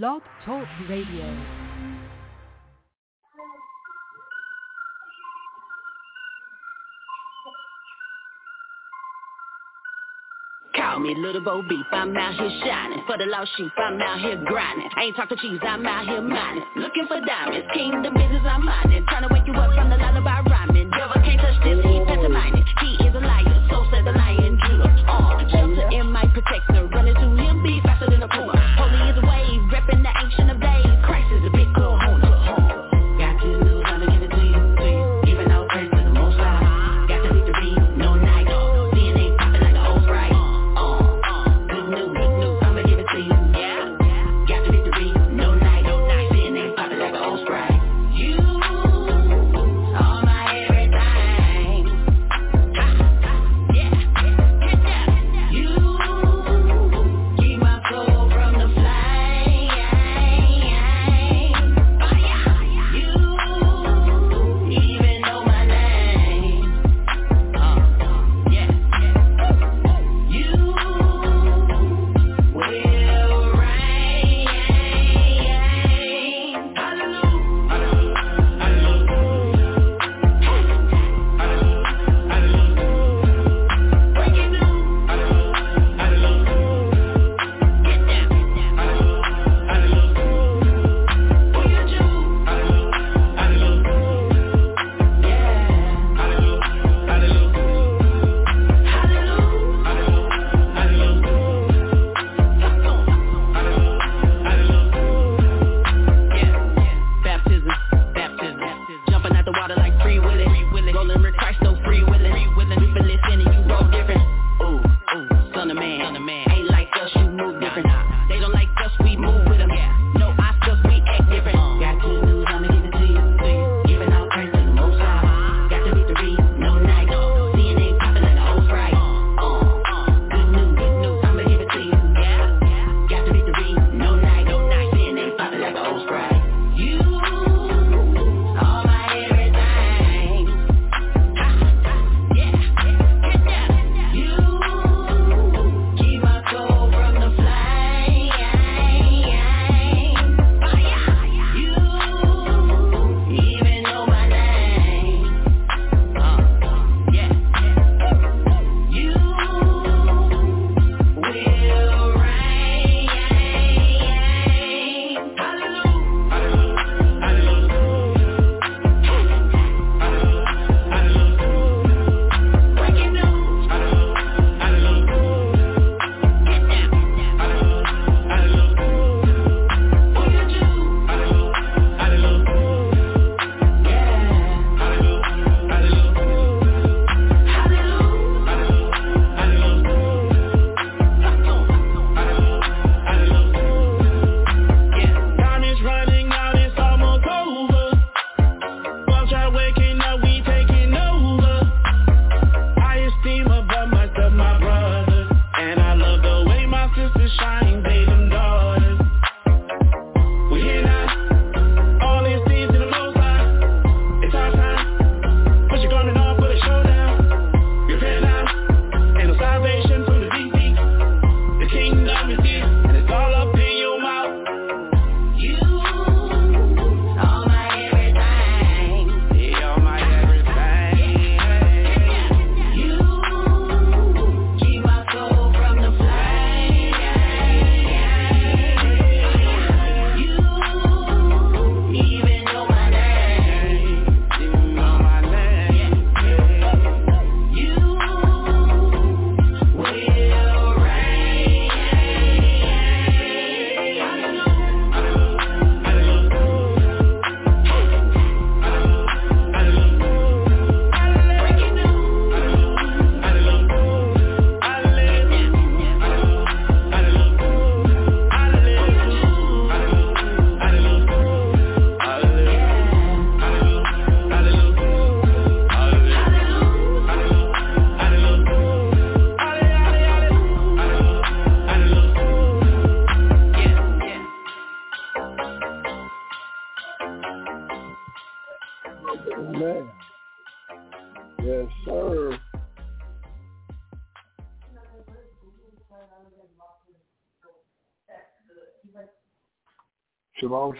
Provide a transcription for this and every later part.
Blog Talk Radio. Call me little Bo Beep, I'm out here shining. For the lost sheep, I'm out here grinding. I ain't talking cheese, I'm out here mining. Looking for diamonds, kingdom business, I'm mining. Trying to wake you up from the lullaby rhyming. Devil can't touch this, he pass He is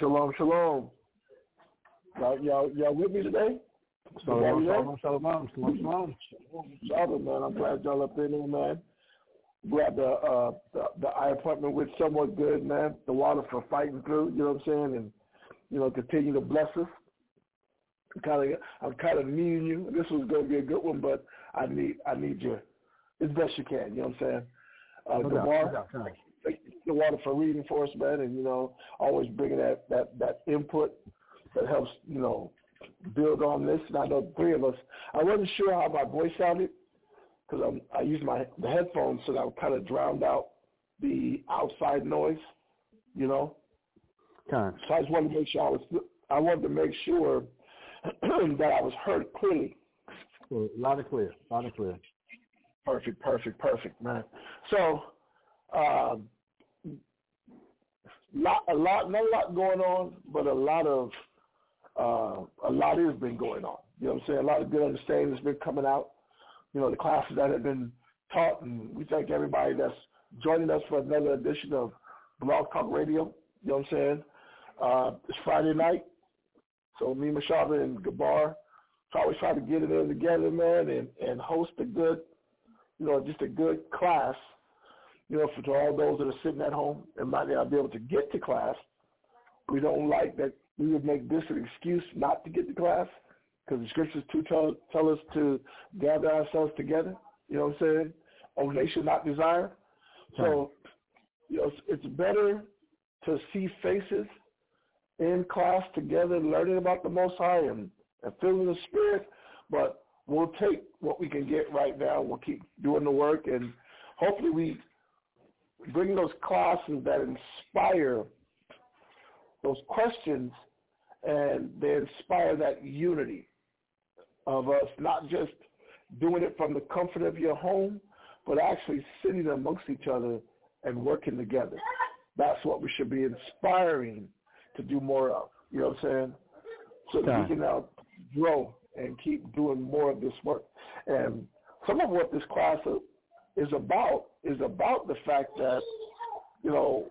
Shalom, shalom. Y'all, y'all, y'all with me today? Shalom, shalom, shalom, shalom, shalom. Shalom, man. I'm glad y'all up in there, man. Glad the, uh, the the eye appointment went somewhat good, man. The water for fighting through, you know what I'm saying, and you know continue to bless us. I'm kind of I'm kind of needing you. This was going to be a good one, but I need I need you as best you can. You know what I'm saying? Uh, No doubt, no no you, the water for reading for us, man, and you know always bringing that that that input that helps you know build on this. And I know three of us. I wasn't sure how my voice sounded because I used my the headphones so that kind of drowned out the outside noise, you know. Time. So I just wanted to make sure I was. I wanted to make sure that I was heard clearly. So, loud and clear, loud and clear. Perfect, perfect, perfect, man. So, um, lot, a lot, not a lot going on, but a lot of, uh, a lot has been going on. You know what I'm saying? A lot of good understanding has been coming out. You know, the classes that have been taught, and we thank everybody that's joining us for another edition of Blog Talk Radio. You know what I'm saying? Uh, it's Friday night, so me, Mashaba, and Gabar always try to get it in together, man, and, and host a good, you know, just a good class, you know, for to all those that are sitting at home and might not be able to get to class. We don't like that we would make this an excuse not to get to class because the scriptures too tell, tell us to gather ourselves together, you know what I'm saying, Oh, they should not desire. So, you know, it's, it's better to see faces in class together, learning about the Most High and, and feeling the Spirit. But we'll take what we can get right now. We'll keep doing the work, and hopefully we bring those classes that inspire those questions and they inspire that unity of us not just doing it from the comfort of your home, but actually sitting amongst each other and working together. That's what we should be inspiring to do more of. You know what I'm saying? So that we can now grow and keep doing more of this work. And some of what this class is about is about the fact that, you know,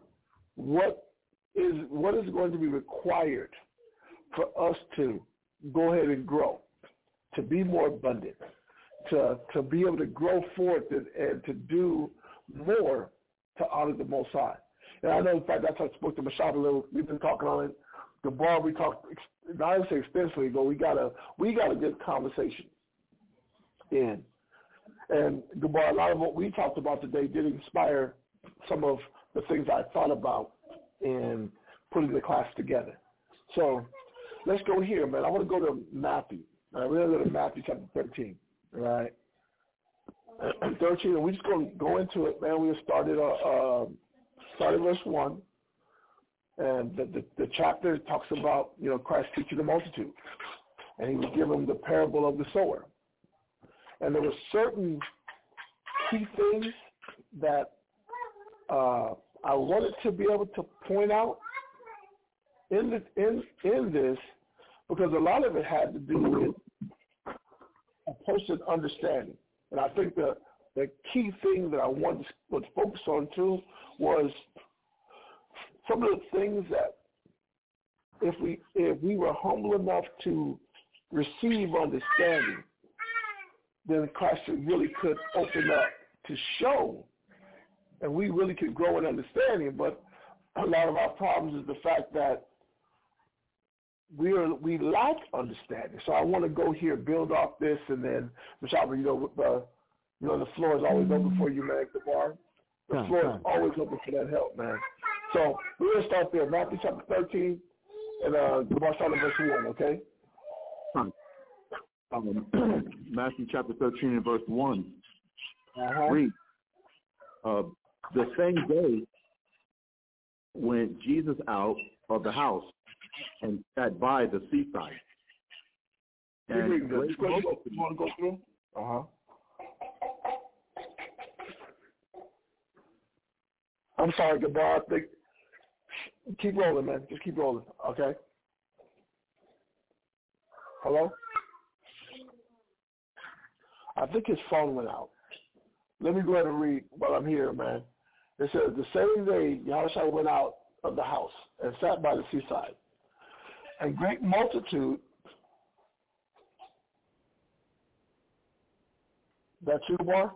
what is what is going to be required for us to go ahead and grow, to be more abundant, to to be able to grow forth and, and to do more to honor the Most High. And I know, in fact, that's I spoke to Mashab a little. We've been talking on it. The bar we talked, not say extensively, but we got a we got a good conversation in. And Gabar, a lot of what we talked about today did inspire some of the things I thought about in putting the class together. So let's go here, man. I want to go to Matthew. All right, we're going to go to Matthew chapter 13. All right. 13, and we're just going to go into it, man. We started, uh, uh, started verse 1. And the, the, the chapter talks about, you know, Christ teaching the multitude. And he was given the parable of the sower. And there were certain key things that uh, I wanted to be able to point out in this, in in this because a lot of it had to do with a person understanding, and I think the the key thing that I wanted to to focus on too was some of the things that if we if we were humble enough to receive understanding, then Christ really could open up to show, and we really could grow in understanding. But a lot of our problems is the fact that we are we lack understanding. So I want to go here, build off this, and then Michelle, you know, the you know the floor is always open for you, man. The bar, the Yeah, floor is always open for that help, man. So we're gonna start there, Matthew chapter thirteen, and uh, the bar starting verse one, okay? Um, Matthew chapter 13 and verse 1 Uh-huh. reads, uh, the same day went Jesus out of the house and sat by the seaside. You And reading great this? You want to go- you want to go through? Uh huh. I'm sorry, think keep rolling, man. Just keep rolling, okay? Hello? I think his phone went out. Let me go ahead and read while I'm here, man. It says, the same day Yahushua went out of the house and sat by the seaside. And great multitude that you were?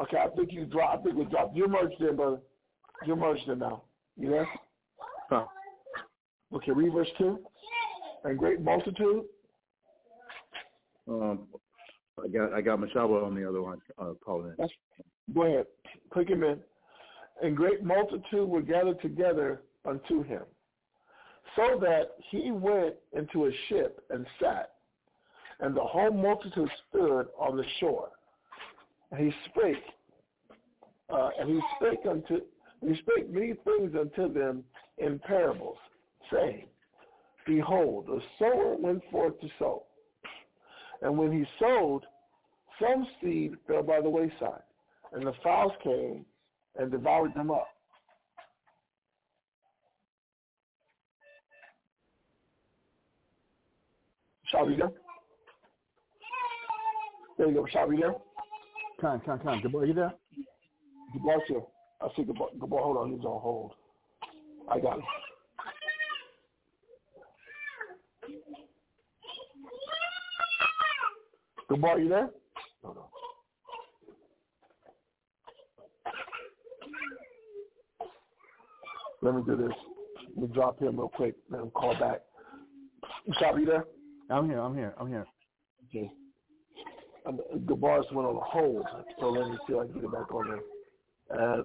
Okay, I think you dropped. I think we dropped. You merged in, brother. You merged in now. You there? Huh. Okay, read verse two. And great multitude. Um, I got I got Mashaba on the other line uh, calling in. That's, go ahead. Click him in. And great multitude were gathered together unto him, so that he went into a ship and sat, and the whole multitude stood on the shore. And he spake, uh, and he spake unto he spake many things unto them in parables, saying, Behold, the sower went forth to sow. And when he sowed, some seed fell by the wayside, and the fowls came and devoured them up. Shall we there? There you go. Shall we there? Con, con, con. Gabar, you there? Gabar's here. I see Gabar. Gabar, hold on. He's on hold. I got him. Gabar, you there? No, no. Let me do this. Let me drop him real quick. Let him call back. Shall you there? I'm here. I'm here. I'm here. Okay. Um, bars went on a hold, so let me see if I can get it back on there. Uh,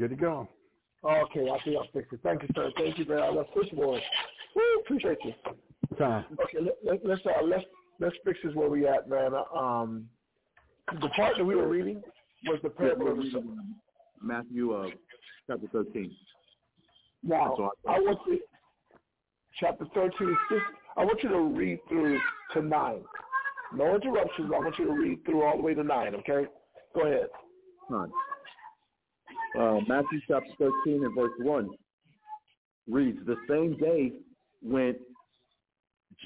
good to go. Okay, I think I'll fix it. Thank you, sir. Thank you very much. Switchboard. Woo, appreciate you. Con. Okay, let, let, let's uh, let's let's fix this where we at, man. Uh, Um, the part that we were reading was the parable of the sower. Matthew uh, chapter 13. Now, So I want to chapter thirteen. Just, I want you to read through to nine. No interruptions. I want you to read through all the way to nine. Okay, go ahead. Con. Uh, Matthew chapter 13 and verse 1 reads, The same day went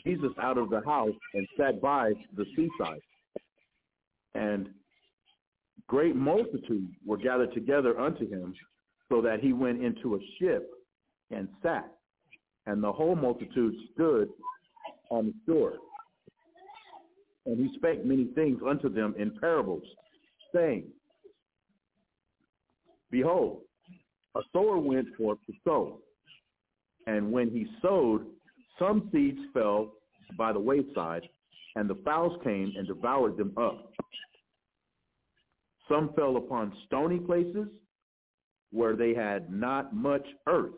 Jesus out of the house and sat by the seaside. And great multitudes were gathered together unto him, so that he went into a ship and sat. And the whole multitude stood on the shore. And he spake many things unto them in parables, saying, Behold, a sower went forth to sow. And when he sowed, some seeds fell by the wayside, and the fowls came and devoured them up. Some fell upon stony places where they had not much earth,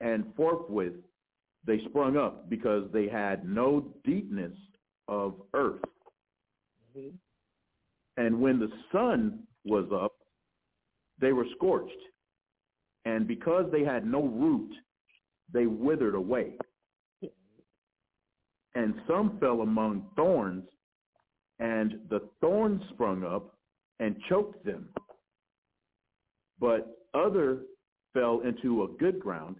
and forthwith they sprung up because they had no deepness of earth. Mm-hmm. And when the sun was up, they were scorched. And because they had no root, they withered away. And some fell among thorns, and the thorns sprung up and choked them. But other fell into a good ground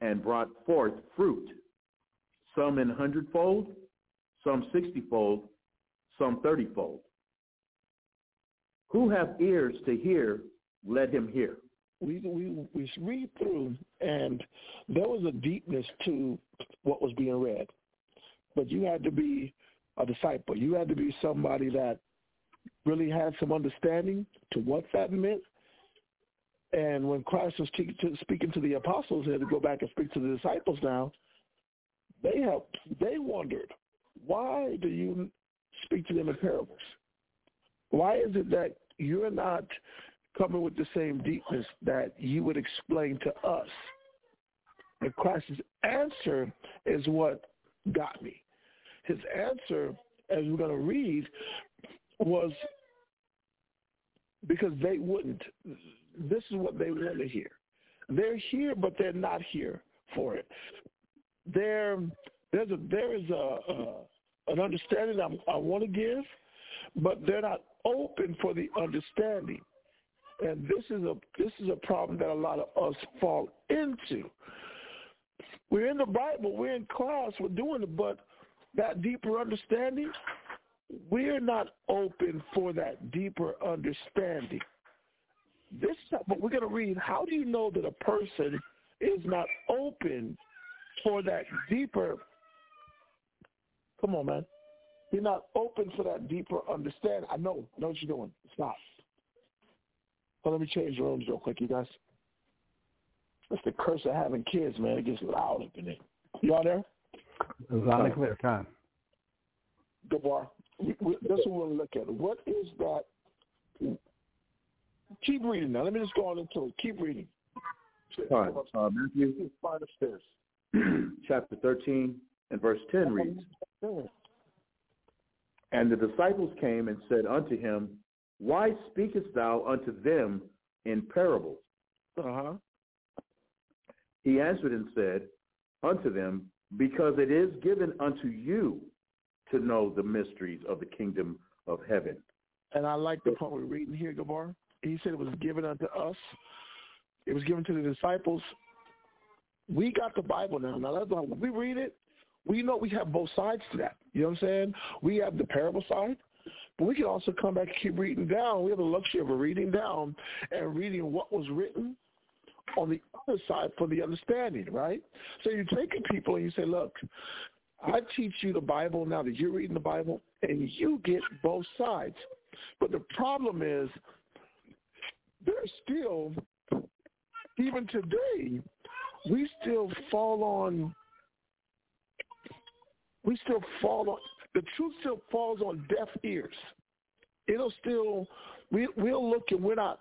and brought forth fruit, some in hundredfold, some sixtyfold, some thirtyfold. Who have ears to hear, let him hear. We, we, we read through, and there was a deepness to what was being read. But you had to be a disciple. You had to be somebody that really had some understanding to what that meant. And when Christ was speaking to the apostles, he had to go back and speak to the disciples now. They have they wondered, why do you speak to them in parables? Why is it that you're not coming with the same deepness that you would explain to us? And Christ's answer is what got me. His answer, as we're going to read, was because they wouldn't. This is what they want to hear. They're here, but they're not here for it. There, there's a there is a, a an understanding I, I want to give, but they're not open for the understanding. And this is a this is a problem that a lot of us fall into. We're in the Bible, we're in class, we're doing it, but that deeper understanding, we're not open for that deeper understanding. This, but we're to read. How do you know that a person is not open for that deeper? Come on, man. You're not open for that deeper understanding. I know. I Know what you're doing. Stop. Well, let me change the rooms real quick, you guys. That's the curse of having kids, man. It gets loud up in there. You all there? Loud and clear. Time. Gabar, that's what we're going to look at. What is that? Keep reading now. Let me just go on into it. Keep reading. All right. Uh, Matthew chapter 13 and verse 10 reads, And the disciples came and said unto him, Why speakest thou unto them in parables? Uh-huh. He answered and said unto them, Because it is given unto you to know the mysteries of the kingdom of heaven. And I like the part we're reading here, Gabar. He said it was given unto us. It was given to the disciples. We got the Bible now. Now that's why we read it, we know we have both sides to that. You know what I'm saying? We have the parable side, but we can also come back and keep reading down. We have the luxury of reading down and reading what was written on the other side for the understanding, right? So you're taking people and you say, look, I teach you the Bible now that you're reading the Bible, and you get both sides. But the problem is, there's still, even today, we still fall on, we still fall on, the truth still falls on deaf ears. It'll still, we, we'll look and we're not,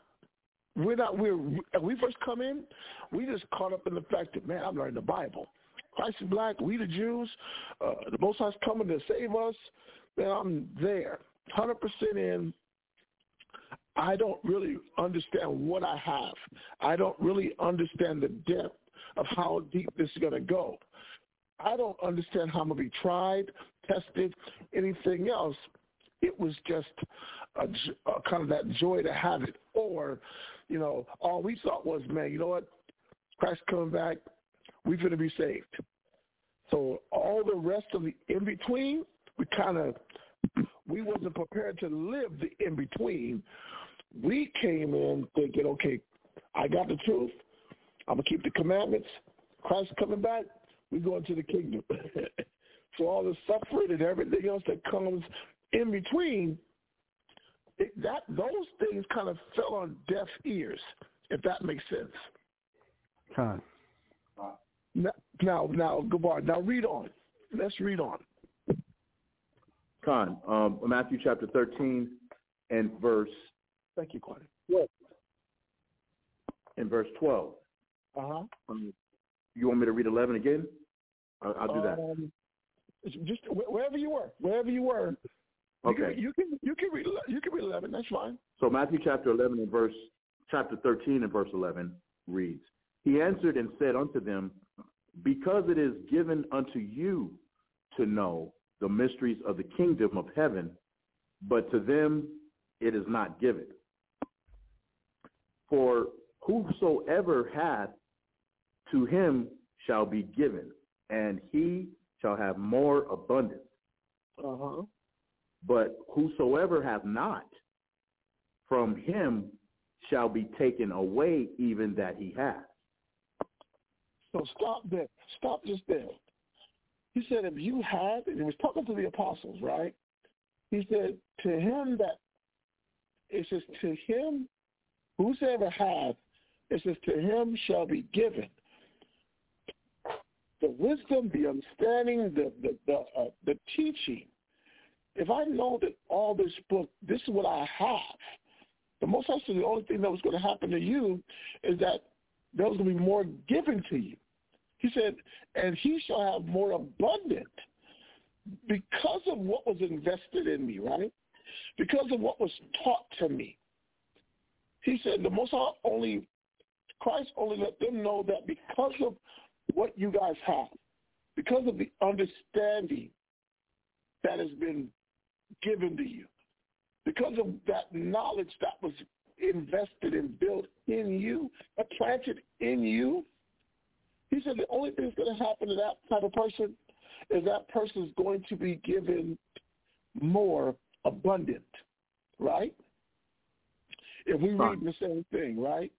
we're not, we're, we first come in, we just caught up in the fact that, man, I'm learning the Bible. Christ is black, we the Jews, uh, the Most High's coming to save us, then I'm there, 100% in. I don't really understand what I have. I don't really understand the depth of how deep this is going to go. I don't understand how I'm going to be tried, tested, anything else. It was just a, a kind of that joy to have it. Or, you know, all we thought was, man, you know what? Christ coming back, we're going to be saved. So all the rest of the in between, we kind of we wasn't prepared to live the in between. We came in thinking, okay, I got the truth. I'm gonna keep the commandments. Christ coming back. We go into the kingdom. So all the suffering and everything else that comes in between, it, that those things kind of fell on deaf ears, if that makes sense. Con. Now, now, now Gabar, now read on. Let's read on. Con, um, Matthew chapter 13 and verse. Thank you, Quinn. What? In verse 12. Uh-huh. Um, you want me to read 11 again? I'll, I'll do that. Um, just wherever you were, wherever you were. Okay. You can, you can you can read you can read 11. That's fine. So Matthew chapter 11 and verse chapter 13 and verse 11 reads, He answered and said unto them, Because it is given unto you to know the mysteries of the kingdom of heaven, but to them it is not given. For whosoever hath, to him shall be given, and he shall have more abundance. Uh-huh. But whosoever hath not, from him shall be taken away even that he hath. So stop there. Stop just there. He said, if you have, and he was talking to the apostles, right? He said, to him that, it says, to him, whosoever hath, it says, to him shall be given. The wisdom, the understanding, the the the, uh, the teaching. If I know that all this book, this is what I have, the most likely the only thing that was going to happen to you is that there was going to be more given to you. He said, and he shall have more abundant because of what was invested in me, right? Because of what was taught to me. He said, the most only, Christ only let them know that because of what you guys have, because of the understanding that has been given to you, because of that knowledge that was invested and built in you, planted in you, he said the only thing that's going to happen to that type of person is that person is going to be given more abundant, right? If we read the same thing, right?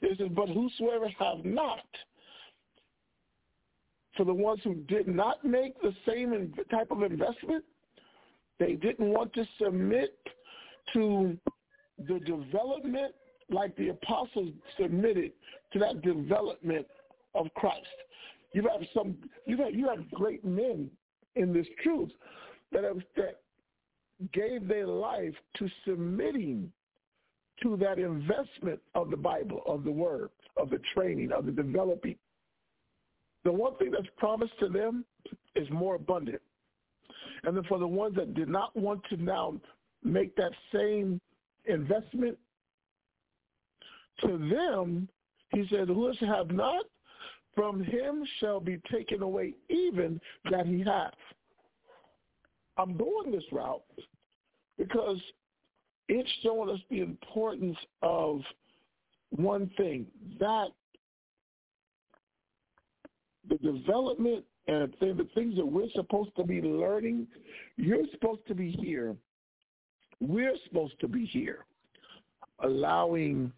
It says, but whosoever have not, for the ones who did not make the same type of investment, they didn't want to submit to the development like the apostles submitted to that development of Christ. You have some you have you have great men in this truth that have that gave their life to submitting to that investment of the Bible, of the word, of the training, of the developing. The one thing that's promised to them is more abundant. And then for the ones that did not want to now make that same investment, to them, he said, who have not, from him shall be taken away even that he hath. I'm going this route because it's showing us the importance of one thing, that the development and the things that we're supposed to be learning, you're supposed to be here. We're supposed to be here, allowing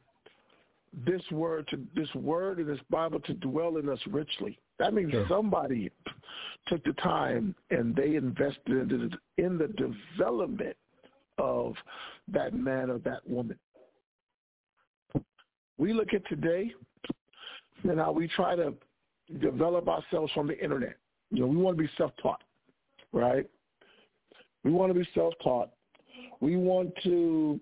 this word to this word in this Bible to dwell in us richly. That means sure. somebody took the time and they invested in the, in the development of that man or that woman. We look at today and how we try to develop ourselves from the internet. You know, we want to be self-taught, right? We want to be self-taught. We want to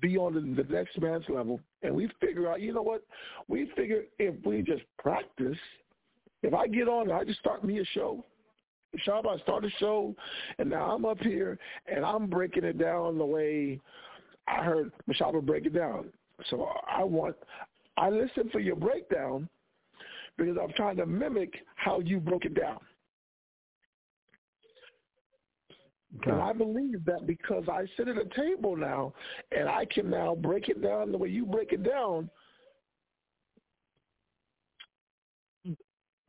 be on the, the next man's level, and we figure out, you know what? We figure if we just practice, if I get on, I just start me a show. Shab, I start a show, and now I'm up here, and I'm breaking it down the way I heard Mashaba break it down. So I want, I listen for your breakdown because I'm trying to mimic how you broke it down. Okay. And I believe that because I sit at a table now and I can now break it down the way you break it down,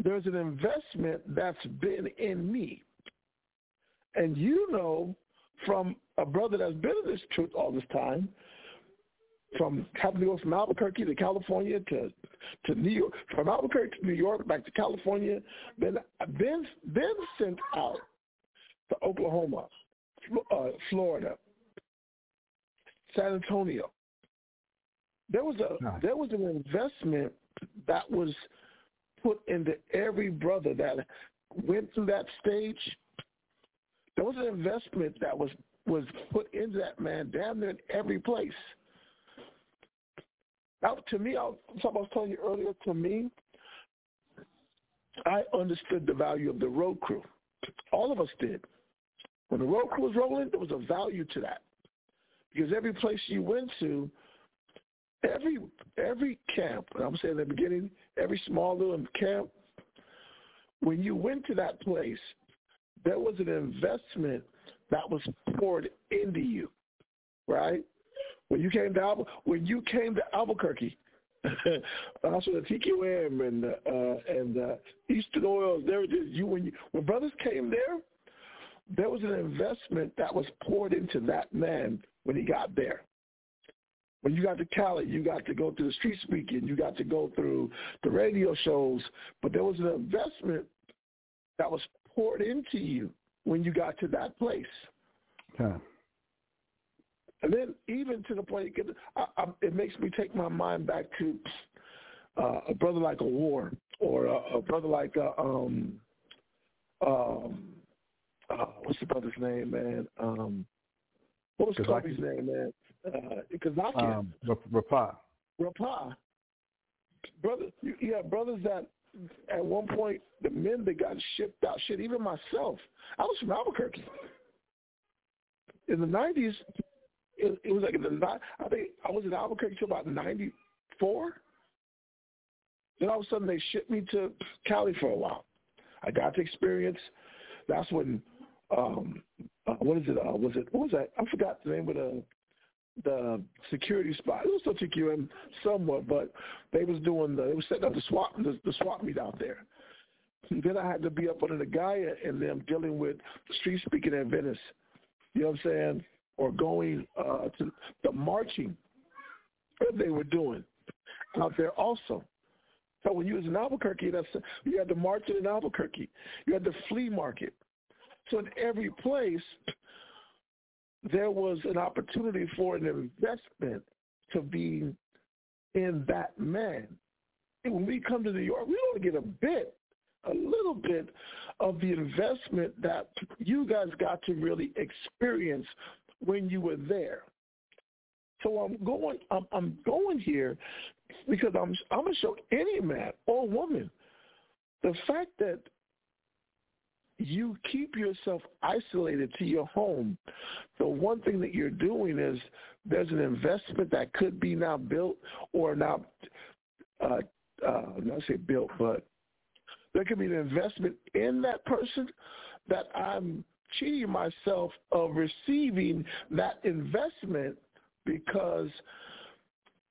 there's an investment that's been in me. And you know from a brother that's been in this truth all this time from having to go from Albuquerque to California to to New York, from Albuquerque to New York, back to California, then then then sent out to Oklahoma, uh, Florida, San Antonio. There was a Nice. there was an investment that was put into every brother that went through that stage. There was an investment that was was put into that man damn near in every place. Now, to me, I, something I was telling you earlier, to me, I understood the value of the road crew. All of us did. When the road crew was rolling, there was a value to that. Because every place you went to, every every camp, I'm saying in the beginning, every small little camp, when you went to that place, there was an investment that was poured into you, right? When you came to Albu- when you came to Albuquerque, also the TQM and uh, and uh, Eastern Oils, there was you when you when brothers came there, there was an investment that was poured into that man when he got there. When you got to Cali, you got to go through the street speaking, you got to go through the radio shows, but there was an investment that was poured into you when you got to that place. Okay. And then even to the point, it, I, I, it makes me take my mind back to uh, a brother like a War or a, a brother like a, um, um, uh, what's the brother's name, man? Um, what was? Kobe's name, man? Uh, Kazaki. Um, Rapa. Rapa. Brother, you, you have brothers that at one point the men that got shipped out. Shit, even myself. I was from Albuquerque. In the nineties, it, it was like in the I think I was in Albuquerque till about ninety four. Then all of a sudden they shipped me to Cali for a while. I got to experience. That's when um uh, what is it? Uh, was it what was that? I forgot the name of the the security spot. It was still TQM somewhat, but they was doing the they was setting up the swap the, the swap meet out there. Then I had to be up under the guy and them dealing with street speaking at Venice. You know what I'm saying? Or going uh, to the marching that they were doing out there also. So when you was in Albuquerque, that's you had the march in Albuquerque. You had the flea market. So in every place, there was an opportunity for an investment to be in that man. And when we come to New York, we don't get a bit, a little bit of the investment that you guys got to really experience when you were there. So I'm going, I'm, I'm going here because I'm, I'm gonna show any man or woman the fact that you keep yourself isolated to your home, the one thing that you're doing is there's an investment that could be now built or now, uh, uh, not say built, but there could be an investment in that person that I'm cheating myself of receiving that investment because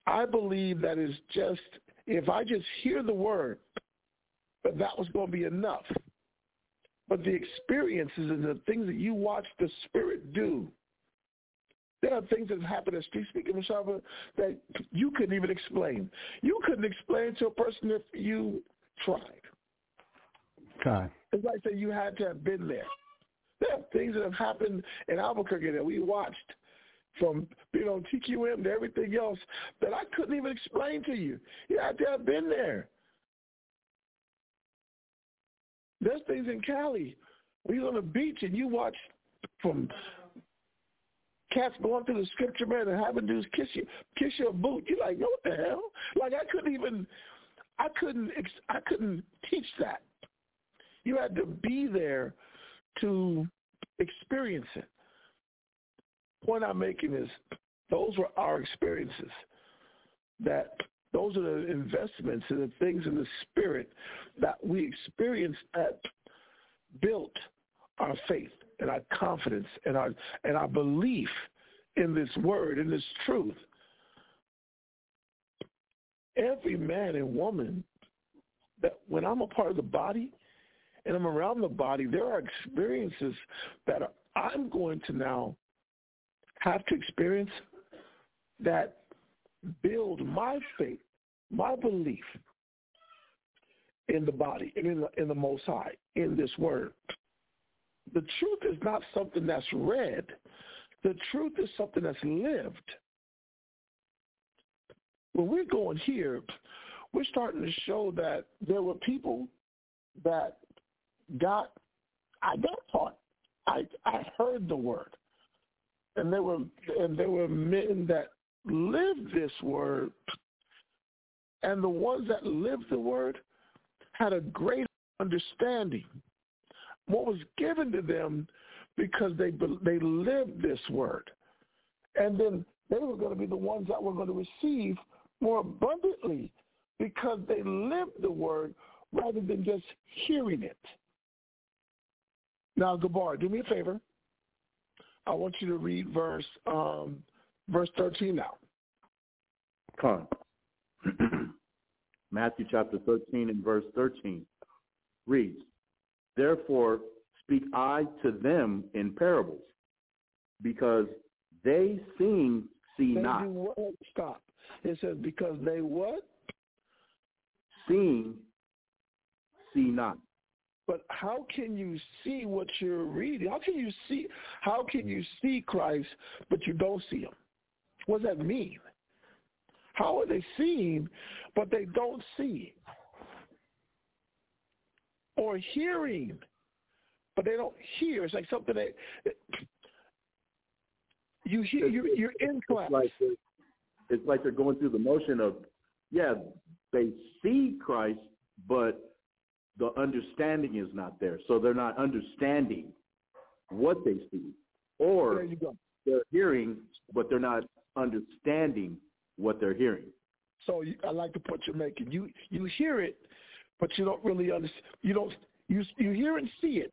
I believe that is just, if I just hear the word, but that was going to be enough but the experiences and the things that you watch the Spirit do. There are things that happen at Street Speaking Mashaba that you couldn't even explain. You couldn't explain to a person if you tried. Okay. It's like that you had to have been there. There are things that have happened in Albuquerque that we watched from being on TQM to everything else that I couldn't even explain to you. You to have been there. There's things in Cali. We was on the beach and you watch from cats going through the scripture man and having dudes kiss you, kiss your boot. You're like, what the hell? Like I couldn't even, I couldn't, I couldn't teach that. You had to be there to experience it. Point I'm making is those were our experiences. That those are the investments and the things in the spirit that we experienced that built our faith and our confidence and our and our belief in this word, in this truth. Every man and woman that when I'm a part of the body and I'm around the body, there are experiences that I'm going to now have to experience that build my faith, my belief in the body and in the, in the Most High, in this word. The truth is not something that's read. The truth is something that's lived. When we're going here, we're starting to show that there were people that got, I got taught. I, I heard the word. And there were and there were men that lived this word, and the ones that lived the word had a great understanding. What was given to them because they they lived this word, and then they were going to be the ones that were going to receive more abundantly because they lived the word rather than just hearing it. Now, Gabar, do me a favor. I want you to read verse um, verse 13 now. Con. Matthew chapter 13 and verse 13 reads, Therefore speak I to them in parables, because they seeing see They not? Stop. It says because they what? seeing see not. But how can you see what you're reading? How can you see? How can you see Christ but you don't see him? What does that mean? How are they seeing but they don't see? Or hearing, but they don't hear. It's like something that you hear. You're, you're in class. It's like, it's like they're going through the motion of, yeah, they see Christ, but the understanding is not there. So they're not understanding what they see. Or they're hearing, but they're not understanding what they're hearing. So you, I like the point you're making. You you hear it, but you don't really understand. You don't you you hear and see it.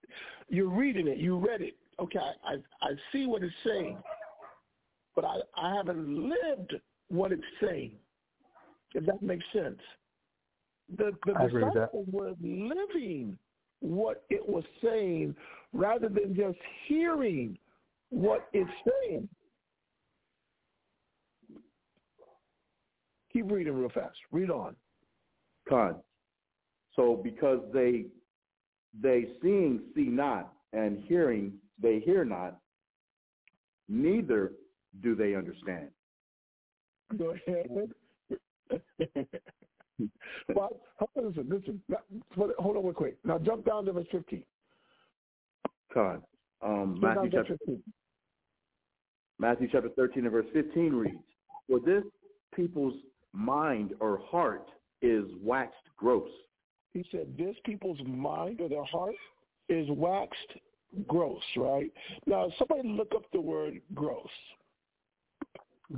You're reading it. You read it. Okay, I I see what it's saying, but I I haven't lived what it's saying. If that makes sense. The the I agree with that. disciples were living what it was saying rather than just hearing what it's saying. Keep reading real fast. Read on. Con. So because they they seeing see not and hearing they hear not, neither do they understand. Go ahead. well, hold on, listen, listen. Hold on real quick. Now jump down to verse 15. Con. Um, Matthew chapter 15. Matthew chapter 13 and verse 15 reads, For this people's mind or heart is waxed gross. He said, this people's mind or their heart is waxed gross, right? Now, somebody look up the word gross.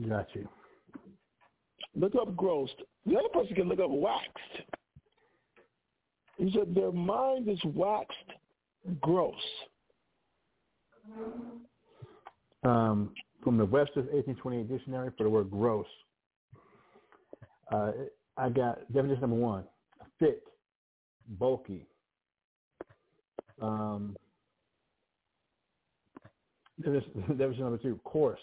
Got you. Look up gross. The other person can look up waxed. He said, their mind is waxed gross. Um, from the Webster's 1828 dictionary for the word gross, uh, I got definition number one: thick, bulky. Um, definition number two: coarse,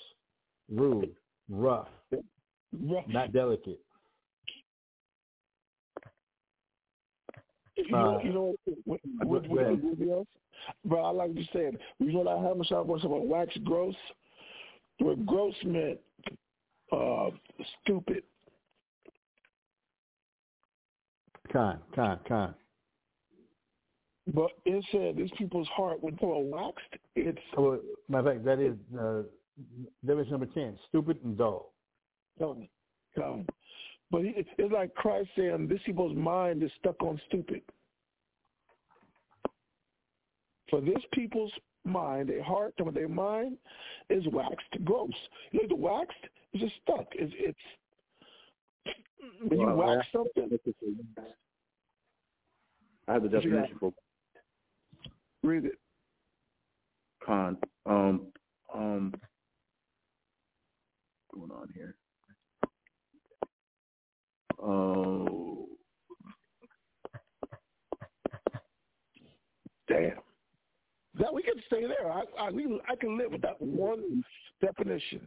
rude, Rough. not delicate. You know, Uh, you know ahead. what, what else? Bro, I like you said. You know what I have myself was about wax gross? Where gross meant uh, stupid. Con, con, con. But it said this people's heart when talking about waxed, it's well, matter of fact, that is uh, definition number ten: stupid and dull. um, um, but it's like Christ saying this people's mind is stuck on stupid. For this people's mind, their heart, their mind is waxed gross. You know, the waxed is just stuck. It's, it's when you Well, I- something, I have the What you got? definition for read it. con. Um, um, what's going on here? Oh, Damn. That we can stay there. I I, we, I can live with that one definition.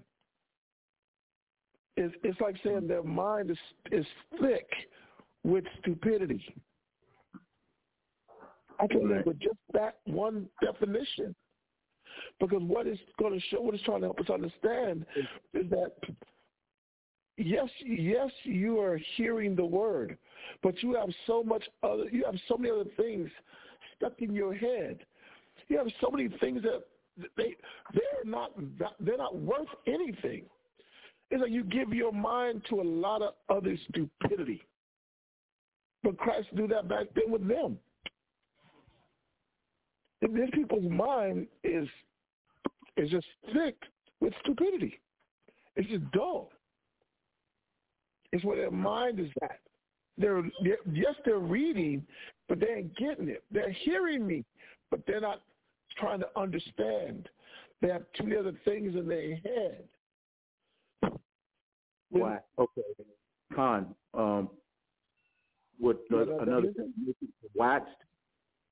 It's, it's like saying their mind is is thick with stupidity. I can live with just that one definition. Because what it's going to show, what it's trying to help us understand is that yes, yes, you are hearing the word, but you have so much other, you have so many other things stuck in your head. You have so many things that they they're not they're not worth anything. It's like you give your mind to a lot of other stupidity. But Christ knew that back then with them. These people's mind is is just thick with stupidity. It's just dull. It's where their mind is at. They're, they're yes, they're reading, but they ain't getting it. They're hearing me, but they're not trying to understand. They have too many other things in their head. Why? Okay. Con, um, what the, another waxed,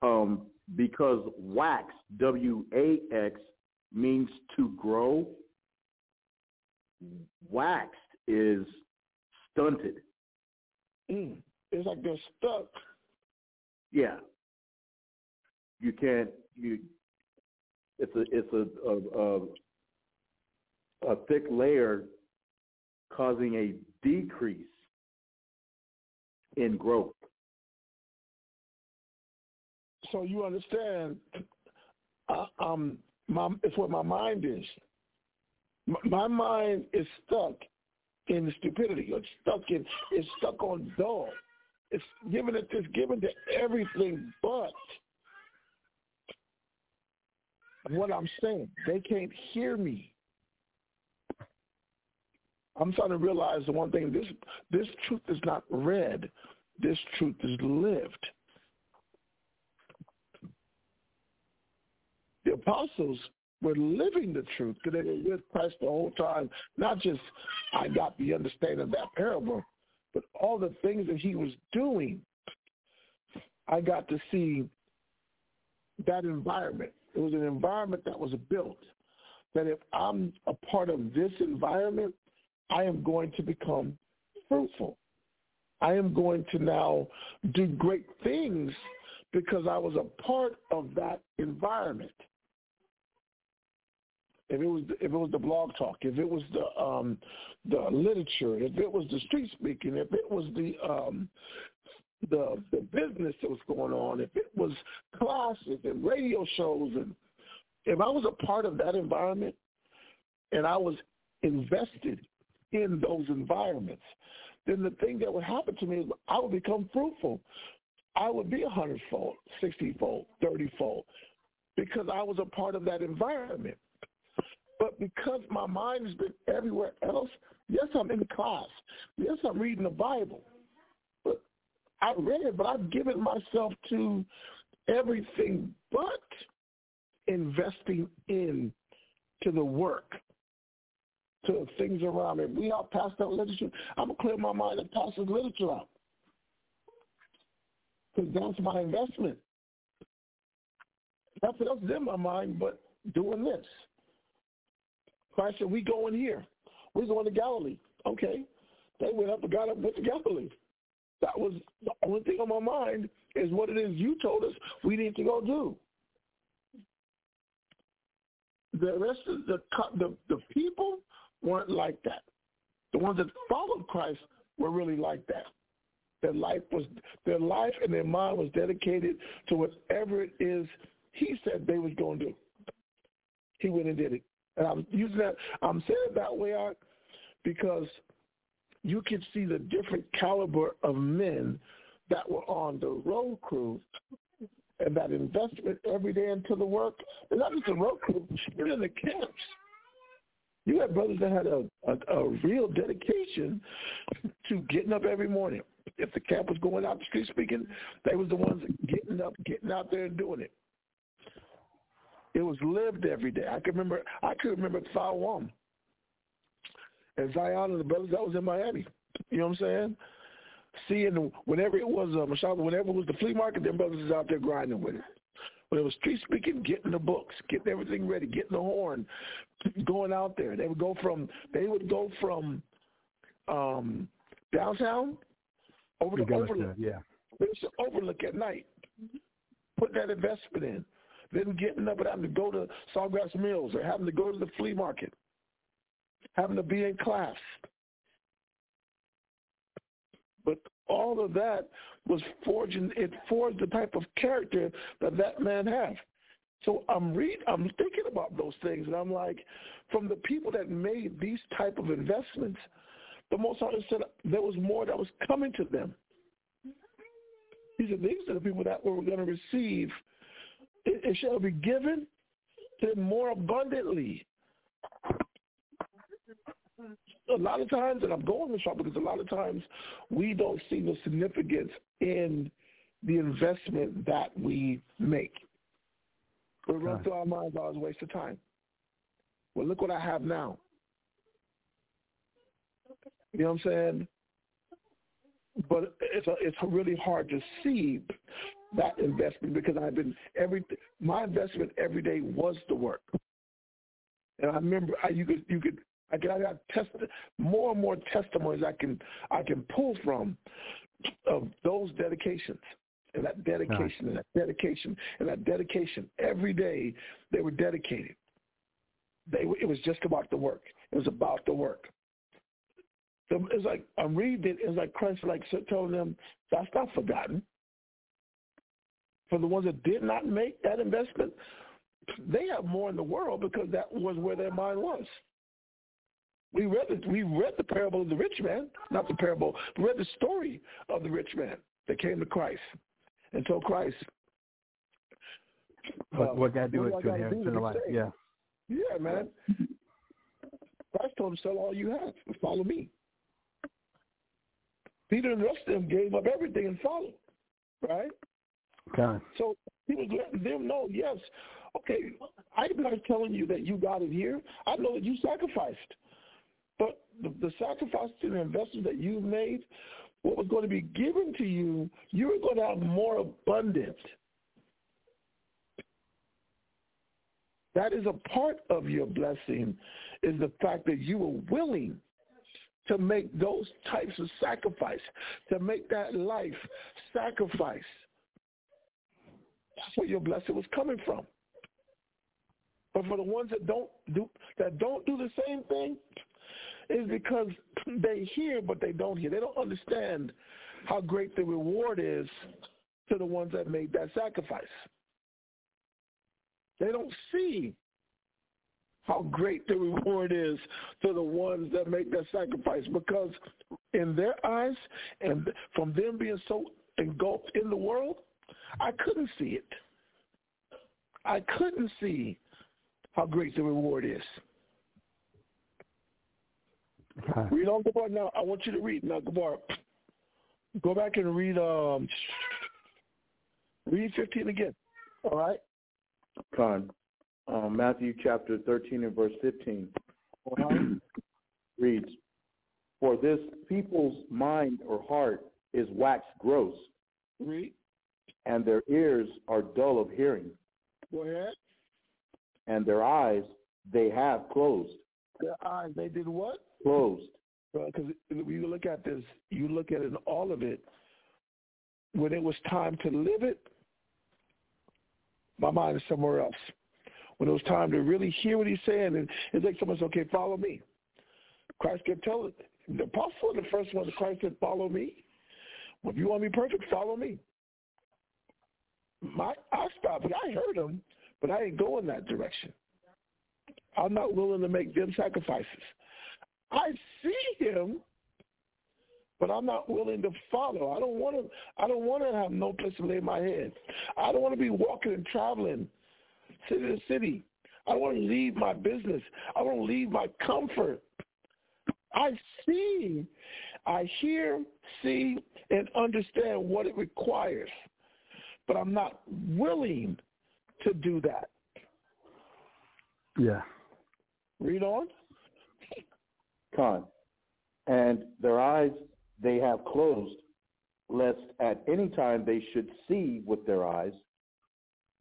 um, because wax, W-A-X, means to grow. Waxed is stunted. Mm. It's like they're stuck. Yeah. You can't. You. It's a. It's a. A, a, a thick layer causing a decrease in growth. So you understand, uh, um, my, it's what my mind is. My, my mind is stuck in stupidity. It's stuck in. It's stuck on dull. It's given it. It's given to everything but what I'm saying. They can't hear me. I'm starting to realize the one thing. This this truth is not read. This truth is lived. The apostles were living the truth because they with Christ the whole time. Not just I got the understanding of that parable, but all the things that he was doing. I got to see that environment. It was an environment that was built. That if I'm a part of this environment, I am going to become fruitful. I am going to now do great things because I was a part of that environment if it was if it was the blog talk, if it was the um, the literature, if it was the street speaking, if it was the um, the the business that was going on, if it was classes and radio shows, and if I was a part of that environment, and I was invested in those environments, then the thing that would happen to me is I would become fruitful. I would be a hundredfold, sixtyfold, thirtyfold, because I was a part of that environment. But because my mind has been everywhere else, yes, I'm in class. Yes, I'm reading the Bible. But I read it, but I've given myself to everything but investing in to the work, to things around me. We all passed out literature. I'm going to clear my mind and pass the literature out. Because that's my investment. Nothing else is in my mind but doing this. Christ said, we going here. We're going to Galilee. Okay. They went up and got up went to Galilee. That was the only thing on my mind is what it is you told us we need to go do. The rest of the the, the people weren't like that. The ones that followed Christ were really like that. Their life was their life and their mind was dedicated to whatever it is he said they was going to do. He went and did it. And I'm using that, I'm saying it that way, Art, because you can see the different caliber of men that were on the road crew and that investment every day into the work. And not just the road crew, even in the camps. You had brothers that had a, a, a real dedication to getting up every morning. If the camp was going out the street speaking, they was the ones getting up, getting out there and doing it. It was lived every day. I can remember. I could remember One and Zion and the brothers that was in Miami. You know what I'm saying? Seeing whenever it was uh, Michelle, whenever it was the flea market, them brothers is out there grinding with it. When it was street speaking, getting the books, getting everything ready, getting the horn, going out there. They would go from they would go from um, downtown over the overlook. yeah. An overlook at night. Put that investment in. Then getting up and having to go to Sawgrass Mills or having to go to the flea market, having to be in class. But all of that was forging. It forged the type of character that that man had. So I'm read. I'm thinking about those things, and I'm like, from the people that made these type of investments, the most High said there was more that was coming to them. He said these are the people that were going to receive. It, it shall be given to them more abundantly. A lot of times, and I'm going to route because a lot of times we don't see the significance in the investment that we make. We run through our minds, oh, it's a waste of time. Well, look what I have now. You know what I'm saying? But it's a, it's really hard to see that investment because I've been every my investment every day was the work, and I remember I, you could you could I got I got test more and more testimonies I can I can pull from of those dedications and that dedication and that dedication and that dedication every day they were dedicated. They it was just about the work. It was about the work. So It's like I'm reading it. It's like Christ like so telling them that's not forgotten. For the ones that did not make that investment, they have more in the world because that was where their mind was. We read the, we read the parable of the rich man, not the parable. We read the story of the rich man that came to Christ and told Christ, What, uh, what God do it to do to be life? Yeah. Yeah, man. Christ told him, sell all you have and follow me. Peter and the rest of them gave up everything and followed, right? God. So he was letting them know, yes, okay, I'm not telling you that you got it here. I know that you sacrificed. But the, the sacrifice and the investment that you've made, what was going to be given to you, you were going to have more abundant. That is a part of your blessing, is the fact that you were willing to make those types of sacrifice, to make that life sacrifice. That's where your blessing was coming from. But for the ones that don't do that don't do the same thing, is because they hear but they don't hear. They don't understand how great the reward is to the ones that made that sacrifice. They don't see how great the reward is to the ones that make that sacrifice because in their eyes and from them being so engulfed in the world, I couldn't see it. I couldn't see how great the reward is. God. Read on Gabar now. I want you to read now, Gabar. Go back and read um read fifteen again. All right? Con. Um, Matthew chapter 13 and verse 15 Uh-huh. reads, For this people's mind or heart is waxed gross, Read. And their ears are dull of hearing, Go ahead. and their eyes they have closed. Their eyes, they did what? Closed. Because when you look at this, you look at it all of it. When it was time to live it, my mind is somewhere else. When it was time to really hear what he's saying, and it's like someone said, okay, follow me. Christ kept telling the apostle, the first one, Christ said, follow me. Well, if you want me perfect, follow me. My, I stopped. I heard him, but I ain't going that direction. I'm not willing to make them sacrifices. I see him, but I'm not willing to follow. I don't want to. I don't want to have no place to lay my head. I don't want to be walking and traveling city to city. I don't want to leave my business. I want to leave my comfort. I see, I hear, see, and understand what it requires, but I'm not willing to do that. Yeah. Read on. Con. And their eyes they have closed, lest at any time they should see with their eyes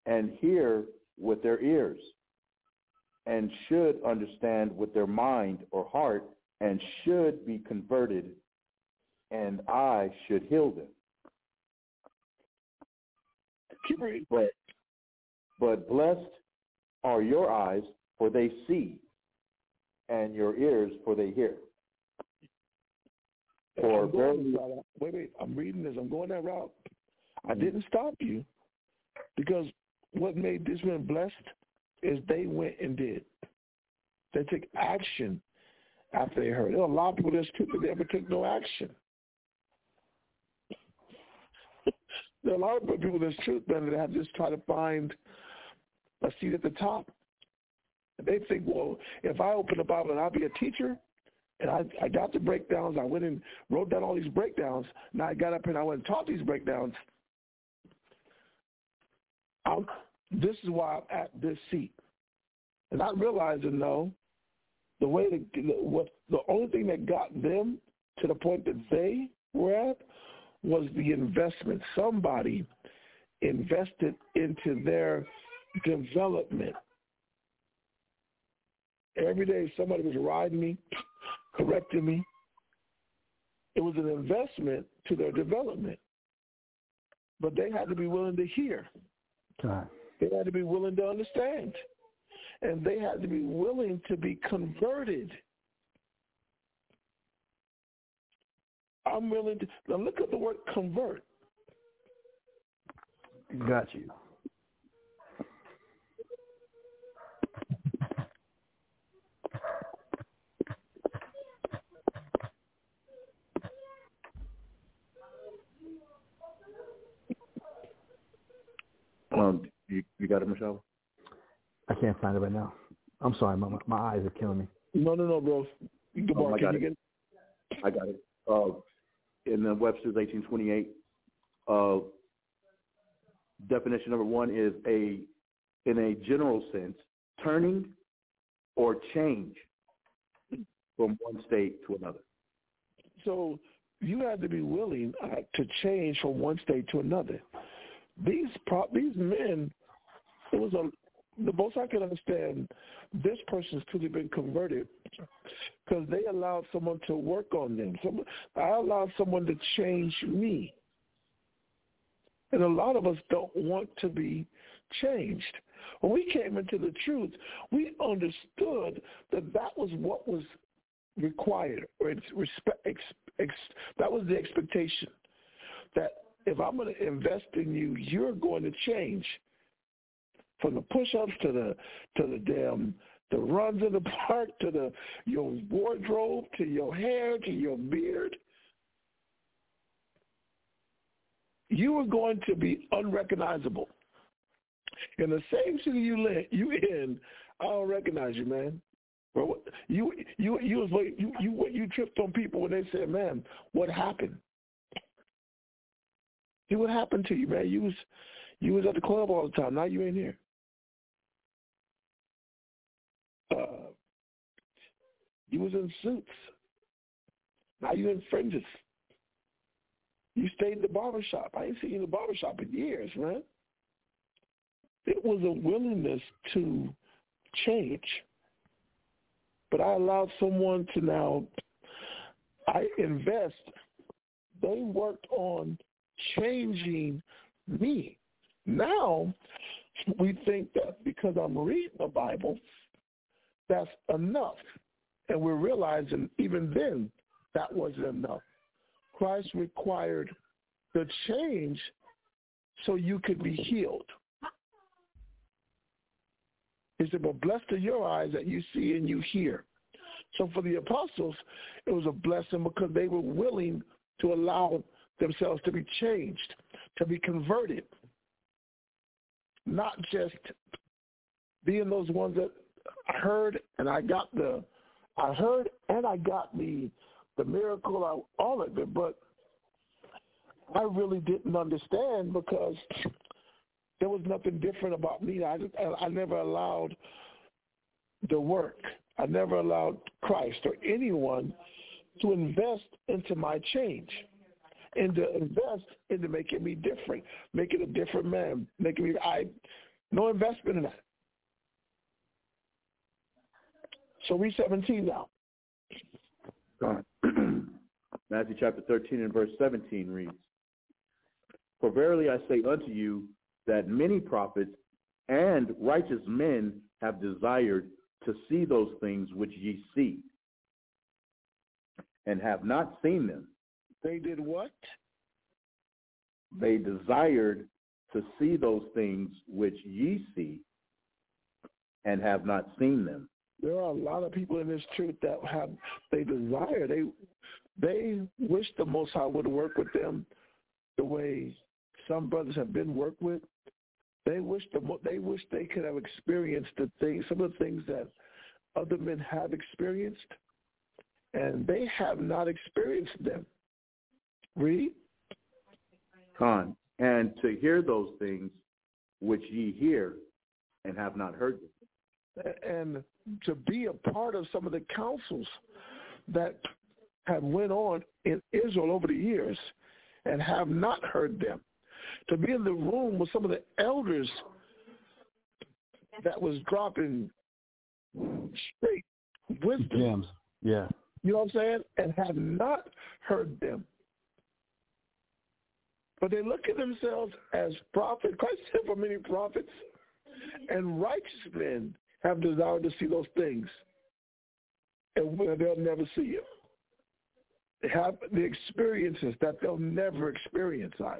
and hear with their ears, and should understand with their mind or heart and should be converted, and I should heal them. Keep reading. But, but blessed are your eyes, for they see, and your ears, for they hear. For verily, wait, wait, I'm reading this. I'm going that route. I Mhm. didn't stop you because what made this man blessed is they went and did. They took action after they heard. There are a lot of people that's true, but they never took no action. There are a lot of people that's truth, that have just tried to find a seat at the top. And they think, well, if I open the Bible and I'll be a teacher, and I, I got the breakdowns. I went and wrote down all these breakdowns. Now I got up and I went and taught these breakdowns. I'm, this is why I'm at this seat. And not realizing, though, the way that what the only thing that got them to the point that they were at was the investment. Somebody invested into their development. Every day somebody was riding me, correcting me. It was an investment to their development. But they had to be willing to hear. God. They had to be willing to understand. And they had to be willing to be converted. I'm willing to now look at the word convert. Got you. um, you, you got it, Michelle? I can't find it right now. I'm sorry, my my eyes are killing me. No, no, no, bro. Good Oh, I morning. got you it. get I got it. Uh, in the Webster's 1828, uh, definition number one is a, in a general sense, turning or change from one state to another. So you had to be willing uh, to change from one state to another. These pro- these men, it was a the most I can understand. This person's truly been converted because they allowed someone to work on them. Some, I allowed someone to change me, and a lot of us don't want to be changed. When we came into the truth, we understood that that was what was required, or respect, ex, ex, that was the expectation. That if I'm going to invest in you, you're going to change. From the push-ups to the to the damn the runs in the park to the your wardrobe to your hair to your beard, you are going to be unrecognizable. In the same city you live, you in, I don't recognize you, man. Bro, you you you was like you you you tripped on people when they said, "Man, what happened?" See what happened to you, man. You was you was at the club all the time. Now you ain't here. Uh, you was in suits. Now you in fringes. You stayed in the barber shop. I ain't seen you in the barber shop in years, man. It was a willingness to change. But I allowed someone to now I invest. They worked on changing me. Now we think that because I'm reading the Bible, that's enough. And we're realizing even then that wasn't enough. Christ required the change so you could be healed. He said, but blessed are your eyes that you see and you hear. So for the apostles, it was a blessing because they were willing to allow themselves to be changed, to be converted, not just being those ones that I heard and I got the, I heard and I got the, the miracle, uh, all of it, but I really didn't understand because there was nothing different about me. I, I never allowed the work. I never allowed Christ or anyone to invest into my change and to invest into making me different, making a different man, making me, I, no investment in that. So read 17 now. Matthew chapter 13 and verse 17 reads, For verily I say unto you that many prophets and righteous men have desired to see those things which ye see, and have not seen them. They did what? They desired to see those things which ye see, and have not seen them. There are a lot of people in this truth that have they desire they they wish the Most High would work with them the way some brothers have been worked with. They wish the they wish they could have experienced the things, some of the things that other men have experienced, and they have not experienced them. Read. Con, and to hear those things which ye hear and have not heard them. And to be a part of some of the councils that have went on in Israel over the years and have not heard them. To be in the room with some of the elders that was dropping straight wisdom. Gems. Yeah. You know what I'm saying? And have not heard them. But they look at themselves as prophets. Christ said for many prophets and righteous men have desired to see those things. And where they'll never see it. They have the experiences that they'll never experience. I.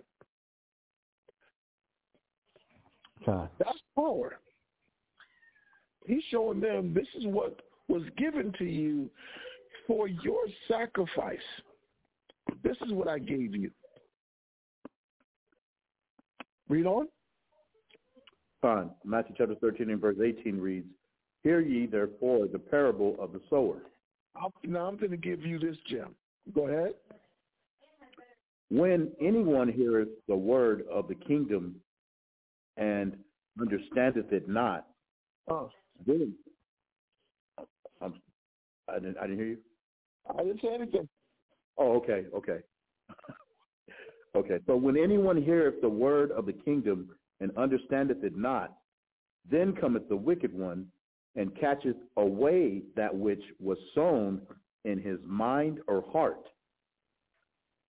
That's power. He's showing them this is what was given to you for your sacrifice. This is what I gave you. Read on. Matthew chapter 13 and verse 18 reads, Hear ye therefore the parable of the sower. Now I'm going to give you this gem. Go ahead. When anyone heareth the word of the kingdom and understandeth it not, Oh, then um, I didn't I didn't hear you. I didn't say anything. Oh, okay, okay. okay. So when anyone heareth the word of the kingdom and understandeth it not, then cometh the wicked one and catcheth away that which was sown in his mind or heart.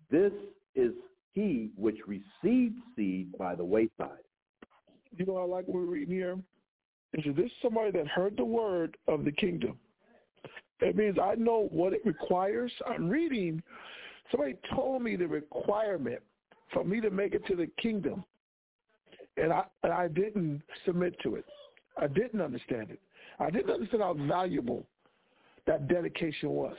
This is he which received seed by the wayside. You know, I like what we're reading here. Is this somebody that heard the word of the kingdom? It means I know what it requires. I'm reading. Somebody told me the requirement for me to make it to the kingdom, and I and I didn't submit to it. I didn't understand it. I didn't understand how valuable that dedication was.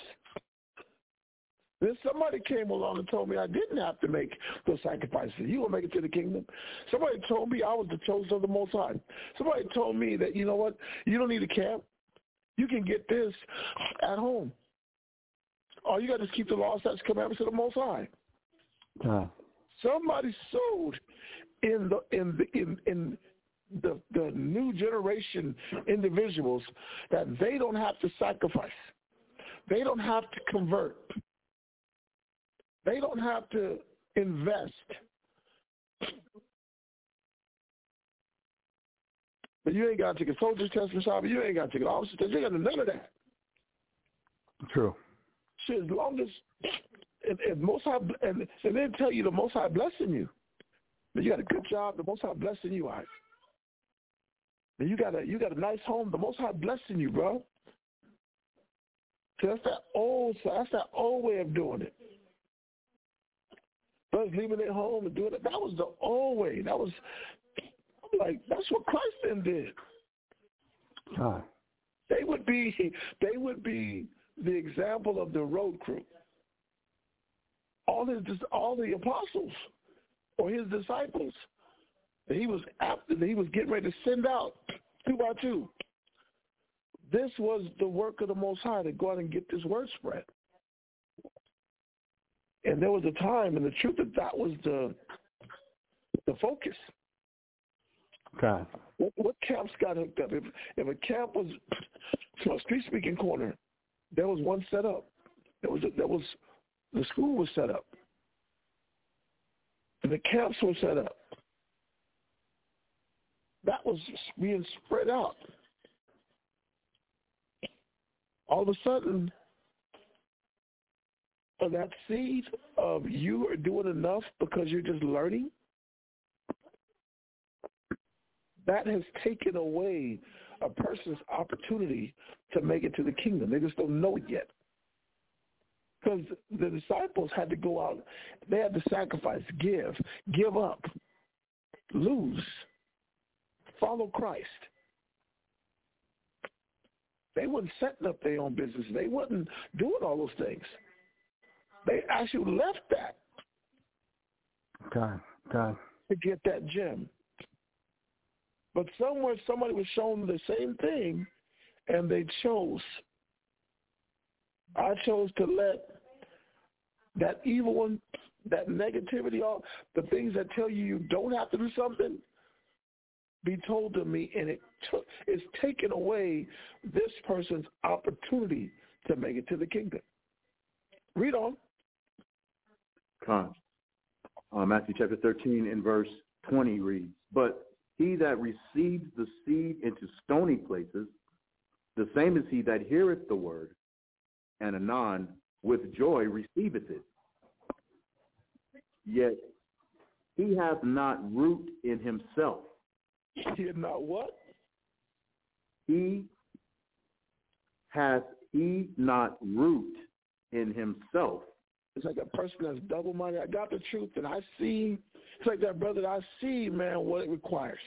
Then somebody came along and told me I didn't have to make those sacrifices. You will make it to the kingdom. Somebody told me I was the chosen of the Most High. Somebody told me that, you know what, you don't need a camp. You can get this at home. All you got to keep the law, statutes, commandments of the Most High. Okay. Somebody sowed in the in the in, in the the new generation individuals that they don't have to sacrifice. They don't have to convert. They don't have to invest. But you ain't got to take a soldier's test for Shabbat. You ain't got to take an officer's test. You ain't got to none of that. True. Shit, as long as and, and most high and and then tell you the most high blessing you. That you got a good job, the most high blessing you, right. And you got a you got a nice home, the most high blessing you, bro. So that's that old so that's that old way of doing it. Us leaving it home and doing it. That was the old way. That was I'm like, that's what Christ then did. Okay. They would be they would be the example of the road crew. All his all the apostles or his disciples that he was after that he was getting ready to send out two by two. This was the work of the Most High to go out and get this word spread. And there was a time, and the truth that that was the the focus. Okay. What, what camps got hooked up? If if a camp was from a street speaking corner, there was one set up. There was a, there was the school was set up, the camps were set up. That was being spread out. All of a sudden, that seed of you are doing enough because you're just learning, that has taken away a person's opportunity to make it to the kingdom. They just don't know it yet. Because the disciples had to go out, they had to sacrifice, give, give up, lose, follow Christ. They weren't setting up their own business. They wasn't doing all those things. They actually left that. Okay. Okay. To get that gem. But somewhere somebody was shown the same thing and they chose. I chose to let that evil one, that negativity, all the things that tell you you don't have to do something, be told to me, and it took it's taken away this person's opportunity to make it to the kingdom. Read on. Con. Uh, Matthew chapter 13 and verse 20 reads, But he that receives the seed into stony places, the same is he that heareth the word, and anon with joy receiveth it. Yet he hath not root in himself. He hath not what? He hath he not root in himself. It's like a person that's double-minded. I got the truth, and I see. It's like that brother. I see, man, what it requires.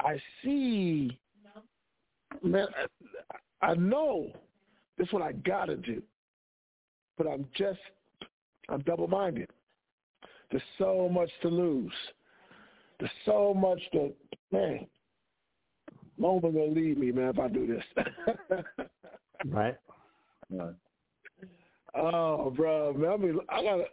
I see, man. I, I know this is what I gotta do, but I'm just, I'm double-minded. There's so much to lose. There's so much to, man. Moment gonna leave me, man, if I do this. right. Right. Oh, bro, man, I mean, I gotta.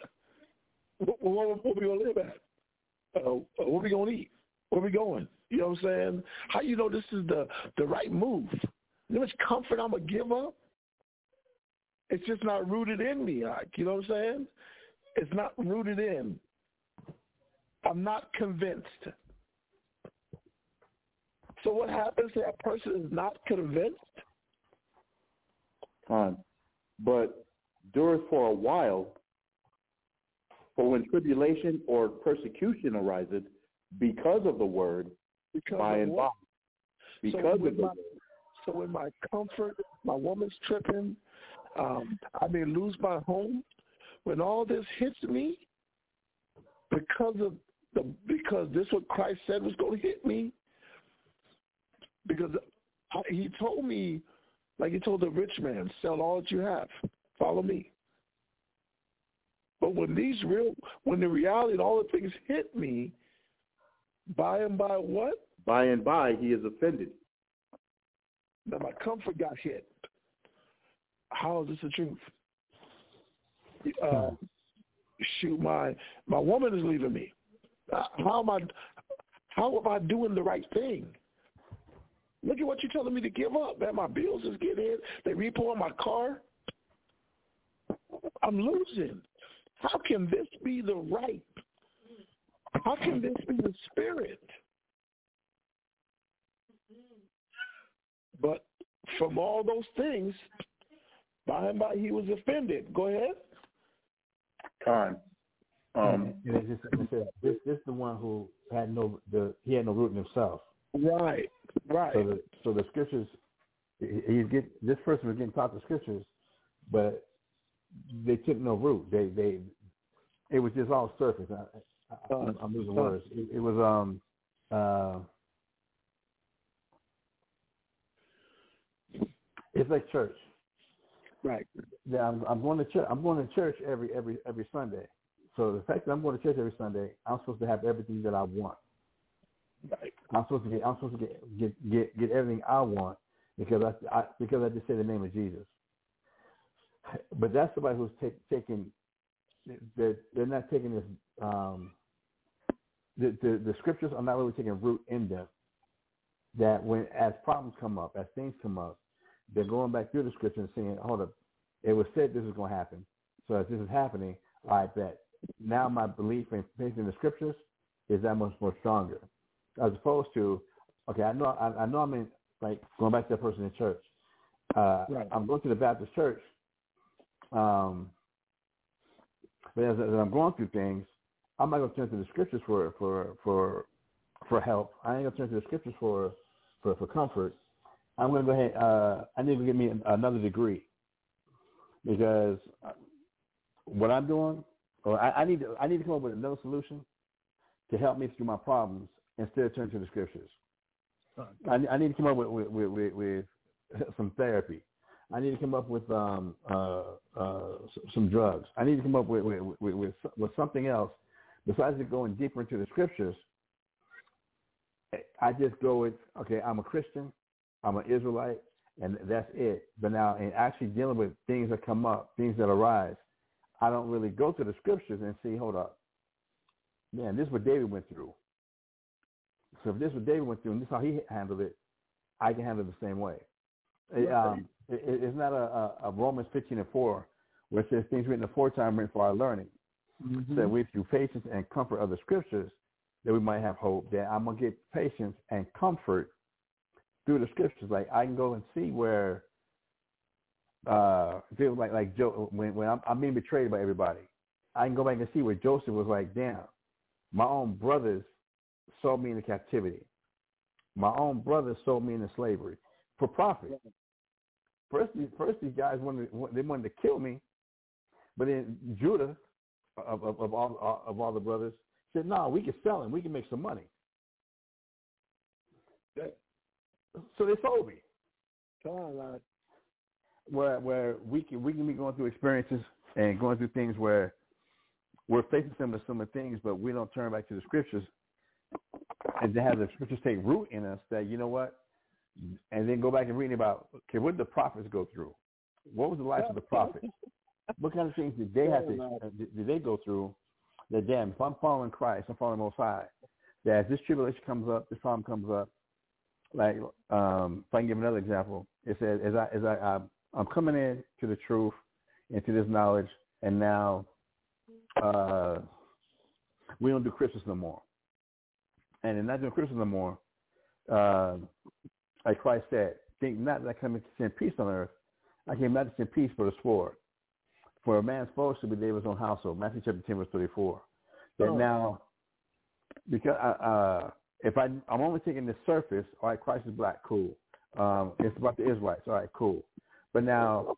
What, what, what we gonna live at? Uh, what we gonna eat? Where we going? You know what I'm saying? How you know this is the the right move? You know how much comfort I'm gonna give up? It's just not rooted in me. Like, you know what I'm saying? It's not rooted in. I'm not convinced. So what happens if that person is not convinced? Fine. But dureth for a while, for when tribulation or persecution arises because of the word, Because by and by. Because so of the my, word. so when my comfort, my woman's tripping, um, I may lose my home. When all this hits me, because of the because this what Christ said was going to hit me. Because I, he told me, like he told the rich man, sell all that you have, follow me. But when these real, when the reality and all the things hit me, by and by what? By and by he is offended. Now my comfort got hit. How is this the truth? Uh, shoot, my my woman is leaving me. Uh, How am I? How am I doing the right thing? Look at what you're telling me to give up, man. My bills is getting in. They repo on my car. I'm losing. How can this be the right? How can this be the spirit? But from all those things, by and by he was offended. Go ahead. Con. Um, and it just, it says, this this is the one who had no the he had no root in himself. Right, right. So the so the scriptures, he- he's get this person was getting taught the scriptures, but they took no root. They they it was just all surface. I, I, I'm, I'm losing words. It, it was um uh. It's like church. Right. Yeah, I'm, I'm going to church. I'm going to church every every every Sunday. So the fact that I'm going to church every Sunday, I'm supposed to have everything that I want. Right. I'm supposed to get I'm supposed to get get get, get everything I want because I, I because I just say the name of Jesus. But that's somebody who's take, taking they're they're not taking this um the, the the scriptures are not really taking root in them. That when as problems come up, as things come up, they're going back through the scripture and saying, Hold up, it was said this is gonna happen. So as this is happening, I bet now my belief and faith in the scriptures is that much more stronger as opposed to, okay, I know, I, I know I'm in, like, going back to that person in church. Uh, Right. I'm going to the Baptist church, Um, but as, as I'm going through things, I'm not gonna turn to the scriptures for for for for help. I ain't gonna turn to the scriptures for for for comfort. I'm gonna go ahead. Uh, I need to get me another degree because what I'm doing, or I, I need to I need to come up with another solution to help me through my problems instead of turning to the scriptures. I, I need to come up with with, with, with, with some therapy. I need to come up with um, uh, uh, some drugs. I need to come up with with, with, with, with something else besides going deeper into the scriptures. I just go with okay. I'm a Christian. I'm an Israelite, and that's it. But now, in actually dealing with things that come up, things that arise, I don't really go to the scriptures and see, hold up, man, this is what David went through. So if this is what David went through, and this is how he handled it, I can handle it the same way. It, um, it, it's not a, a, Romans 15 and 4 where it says things written aforetime written for our learning. Mm-hmm. So we through patience and comfort of the scriptures that we might have hope that I'm gonna get patience and comfort through the scriptures. Like I can go and see where uh feels like like Joe when when I'm, I'm being betrayed by everybody. I can go back and see where Joseph was like, damn, my own brothers sold me into captivity. My own brothers sold me into slavery for profit. First, first these guys wanted they wanted to kill me, but then Judah, of, of, of all of all the brothers, said, "No, we can sell him. We can make some money." So they sold me. Where where we can we can be going through experiences and going through things where we're facing similar similar things, but we don't turn back to the scriptures and to have the scriptures take root in us. That you know what, and then go back and read about okay, what did the prophets go through? What was the life of the prophets? What kind of things did they have to uh, did they go through? That damn, if I'm following Christ, I'm following Most High. That as this tribulation comes up, this problem comes up. Like, um, if I can give another example, it says as I as I I'm, I'm coming in to the truth, into this knowledge, and now uh, we don't do Christmas no more. And in not doing Christmas no more, uh, like Christ said, think not that I come to send peace on earth. I came not to send peace but a sword. For a man's foe should be David's own household. Matthew chapter 10 verse 34. That oh. now, because uh, uh, if I, I'm only taking the surface, all right, Christ is black, cool. Um, it's about the Israelites, all right, cool. But now,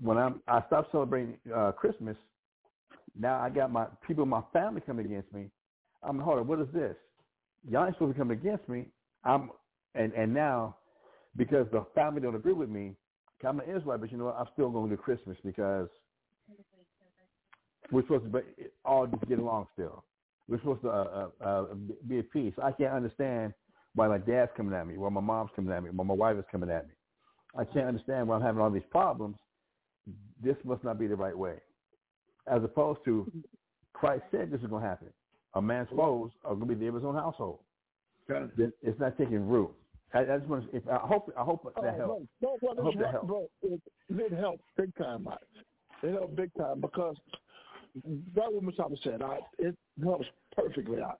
when I'm, I stop celebrating uh, Christmas, now I got my people my family coming against me. I'm hold on, what is this? Y'all ain't supposed to come against me. I'm and and now because the family don't agree with me, I'm an Israelite, but you know what? I'm still going to do Christmas because we're supposed to be, all just get along still. We're supposed to uh, uh, uh, be at peace. I can't understand why my dad's coming at me, why my mom's coming at me, why my wife is coming at me. I can't understand why I'm having all these problems. This must not be the right way. As opposed to Christ said this is going to happen. A man's foes are going to be the of his own household. It's not taking root. I, I just want to. If, I hope. I hope that oh, helps. No, no, I hope that helps. Bro, it, it helps big time. It helps big time because that what Machado said. I, it helps perfectly. I,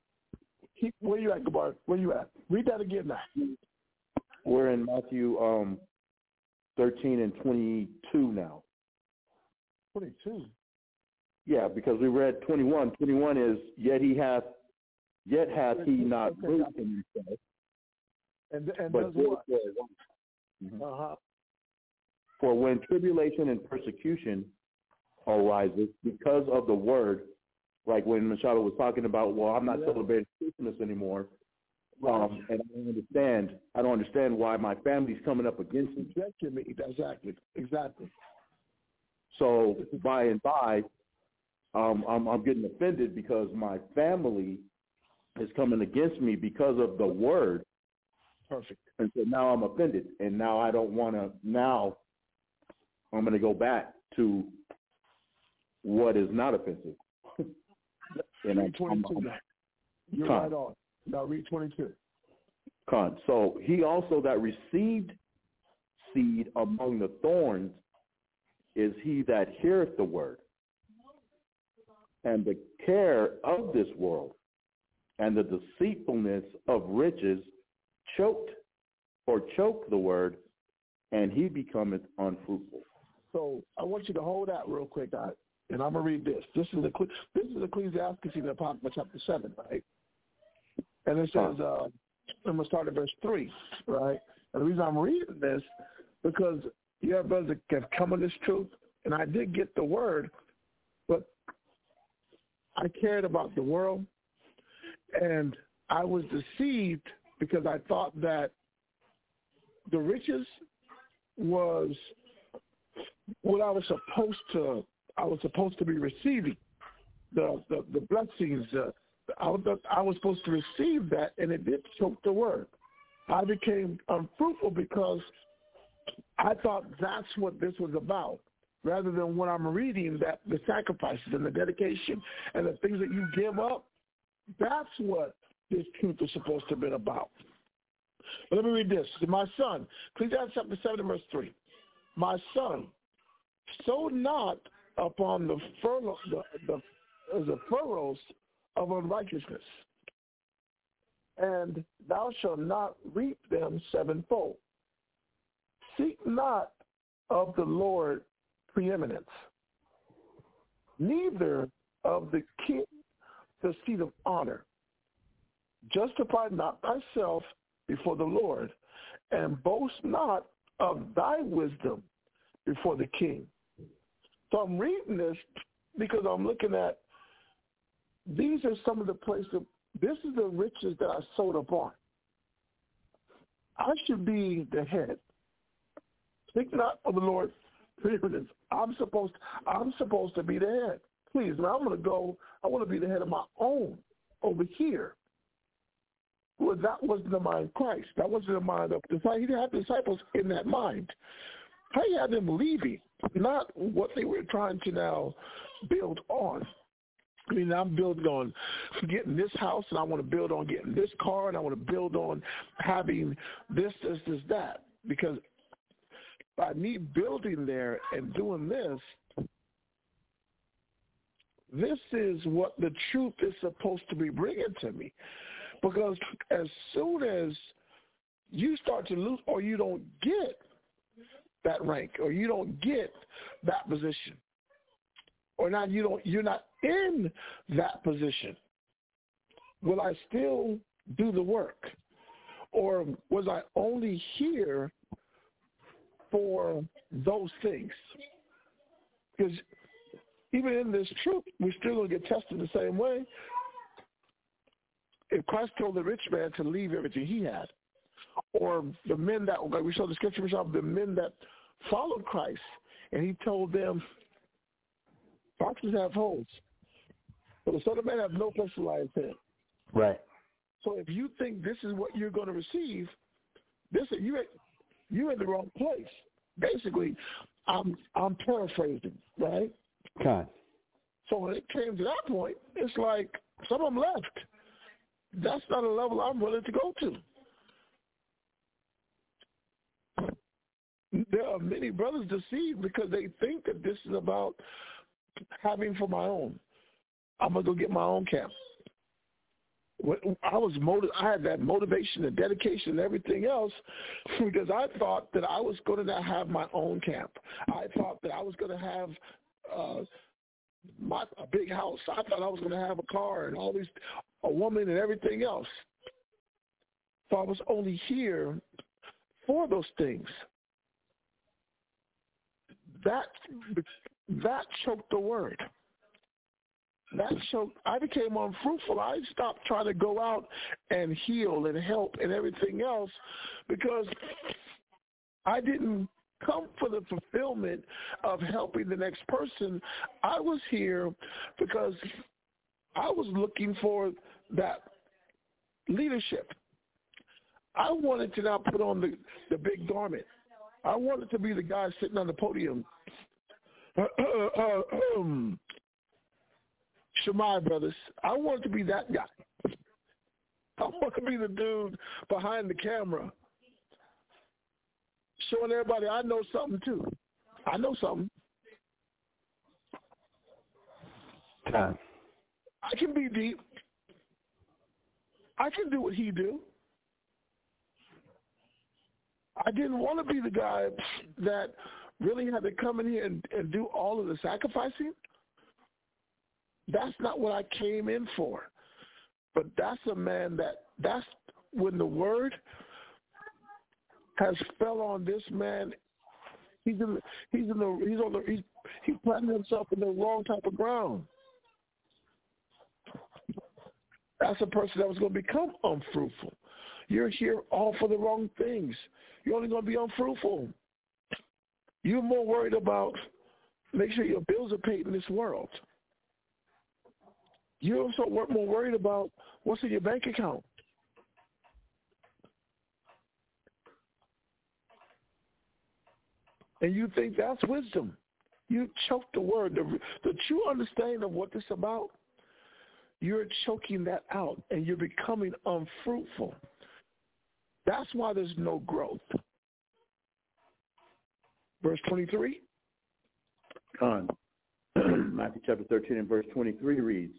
he, where you at, Gabar? Where you at? Read that again now. We're in Matthew um, 13 and 22 now. 22? Yeah, because we read 21. 21 is, yet he hath, yet hath he not okay, root in himself. And, and but what? Mm-hmm. Uh-huh. For when tribulation and persecution arises because of the word, like when Machado was talking about, well, I'm not yeah. celebrating Christmas anymore. Um, and I don't understand. I don't understand why my family's coming up against me. Exactly. Exactly. So by and by, um, I'm, I'm getting offended because my family is coming against me because of the word. Perfect. And so now I'm offended, and now I don't want to. Now I'm going to go back to what is not offensive. And read 22 now. You're right on. Now read 22. Con. So he also that received seed among the thorns is he that heareth the word. And the care of this world and the deceitfulness of riches choked or choke the word, and he becometh unfruitful. So I want you to hold that real quick, I, and I'm gonna read this. This is Eccle- this is Ecclesiastes in Apocrypha chapter seven, right? And it says, uh, I'm gonna start at verse three, right? And the reason I'm reading this because you have brothers that have come in this truth, and I did get the word, but I cared about the world, and I was deceived because I thought that the riches was what I was supposed to I was supposed to be receiving the the, the blessings. Uh, I, was, I was supposed to receive that, and it did choke the word. I became unfruitful because I thought that's what this was about, rather than what I'm reading that the sacrifices and the dedication and the things that you give up. That's what this truth is supposed to have been about. But let me read this. My son, Ecclesiastes chapter 7 verse 3. My son, sow not upon the, furrow, the, the, the furrows of unrighteousness, and thou shalt not reap them sevenfold. Seek not of the Lord preeminence, neither of the king the seat of honor. Justify not thyself before the Lord, and boast not of thy wisdom before the king. So I'm reading this because I'm looking at these are some of the places. This is the riches that I sowed upon. I should be the head. Think not of the Lord. I'm supposed I'm supposed to be the head. Please, I'm going to go. I want to be the head of my own over here. Well, that wasn't the mind of Christ. That wasn't the mind of the He didn't have disciples in that mind. How you had them leaving, not what they were trying to now build on. I mean, I'm building on getting this house, and I want to build on getting this car, and I want to build on having this, this, this, that. Because by me building there and doing this, this is what the truth is supposed to be bringing to me. Because as soon as you start to lose or you don't get that rank or you don't get that position or not you don't you're not in that position will i still do the work? Or was i only here for those things? Because even in this truth we're still going to get tested the same way. If christ told the rich man to leave everything he had or the men that like we saw the scripture of the men that followed Christ, and he told them, "Foxes have holes, but the Son of Man have no place to lie head." Right. So if you think this is what you're going to receive, this you you're in the wrong place. Basically, I'm I'm paraphrasing, right? Okay. So when it came to that point, it's like some of them left. That's not a level I'm willing to go to. There are many brothers deceived because they think that this is about having for my own. I'm gonna go get my own camp. I was motiv- I had that motivation and dedication and everything else because I thought that I was going to have my own camp. I thought that I was going to have uh, my a big house. I thought I was going to have a car and all these a woman and everything else. So I was only here for those things that that choked the word. That choked. I became unfruitful. I stopped trying to go out and heal and help and everything else because I didn't come for the fulfillment of helping the next person. I was here because I was looking for that leadership. I wanted to now put on the, the big garment. I wanted to be the guy sitting on the podium. Shemai brothers, I wanted to be that guy. I want to be the dude behind the camera, showing everybody I know something too. I know something. Time. I can be deep. I can do what he do. I didn't want to be the guy that really have to come in here and, and do all of the sacrificing? That's not what I came in for. But that's a man that that's when the word has fell on this man. He's in he's in the he's on the he's he planted himself in the wrong type of ground. That's a person that was going to become unfruitful. You're here all for the wrong things. You're only going to be unfruitful. You're more worried about make sure your bills are paid in this world. You're also more worried about what's in your bank account. And you think that's wisdom. You choke the word. The, the true understanding of what this is about, you're choking that out and you're becoming unfruitful. That's why there's no growth. Verse 23. Con. Matthew chapter 13 and verse 23 reads,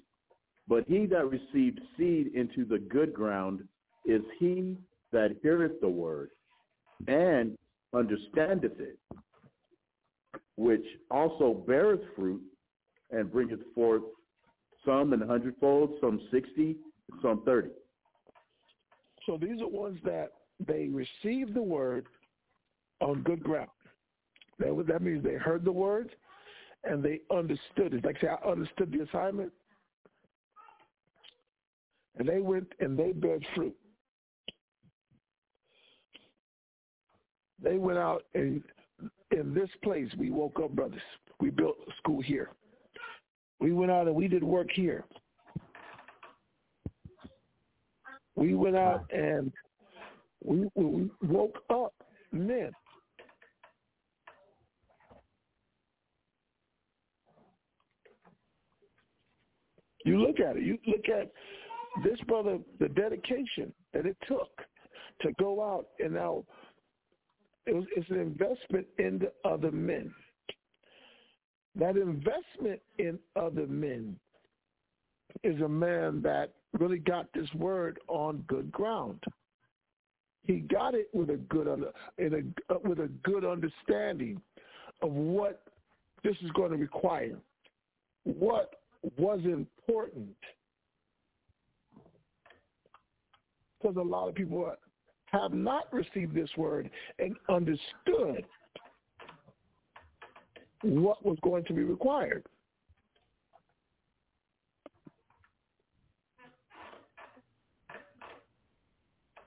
But he that received seed into the good ground is he that heareth the word and understandeth it, which also beareth fruit and bringeth forth some an hundredfold, some sixty, some thirty. So these are ones that they received the word on good ground. That, that means they heard the words and they understood it. Like say, I understood the assignment. And they went and they bear fruit. They went out and in this place we woke up, brothers. We built a school here. We went out and we did work here. We went out and we, we woke up men. You look at it. You look at this brother, the dedication that it took to go out and now it was, it's an investment in the other men. That investment in other men is a man that really got this word on good ground. He got it with a good in a, uh, with a good understanding of what this is going to require, what was important. Because a lot of people have not received this word and understood what was going to be required.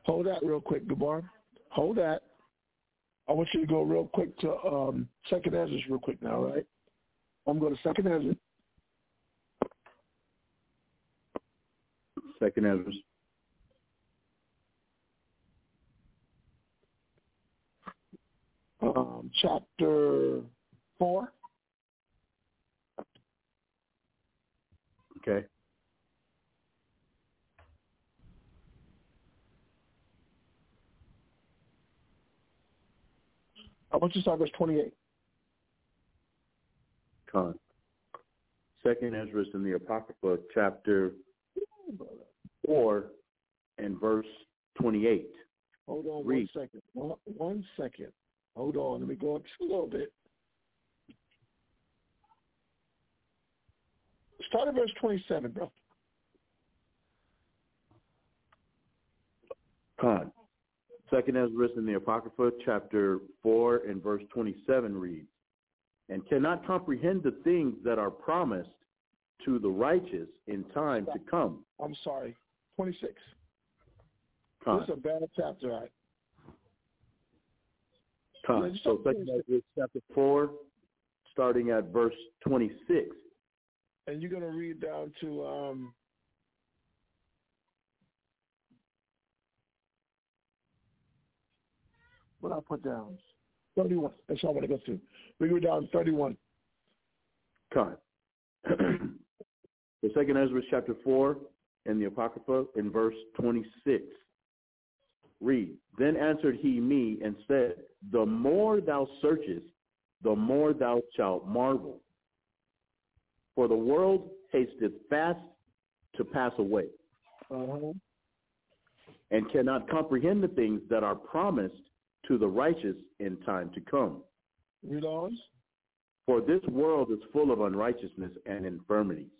Hold that real quick, Gabar. Hold that. I want you to go real quick to um, Second Ezra real quick now, right? I'm going to Second Ezra. Second Ezra. Um, chapter four. Okay. I want you to start verse 28. Con. Second Ezra in the Apocrypha, chapter 4 and verse 28. Hold on Read. one second. One, one second. Hold on. Let me go up just a little bit. Start at verse 27, bro. Con. Second Ezra in the Apocrypha, chapter 4 and verse 27 reads, And cannot comprehend the things that are promised to the righteous in time to come. I'm sorry. 26. Con. This is a bad chapter, right? Con. Yeah, So Second Ezra chapter 4, starting at verse 26. And you're going to read down to um, what I put down. 31. That's all I want to go through. We go down 31. Con. the second Ezra chapter 4 in the Apocrypha in verse 26. Read, Then answered he me and said, The more thou searchest, the more thou shalt marvel. For the world hasteth fast to pass away, Uh-huh. and cannot comprehend the things that are promised to the righteous in time to come. Read on. For this world is full of unrighteousness and infirmities.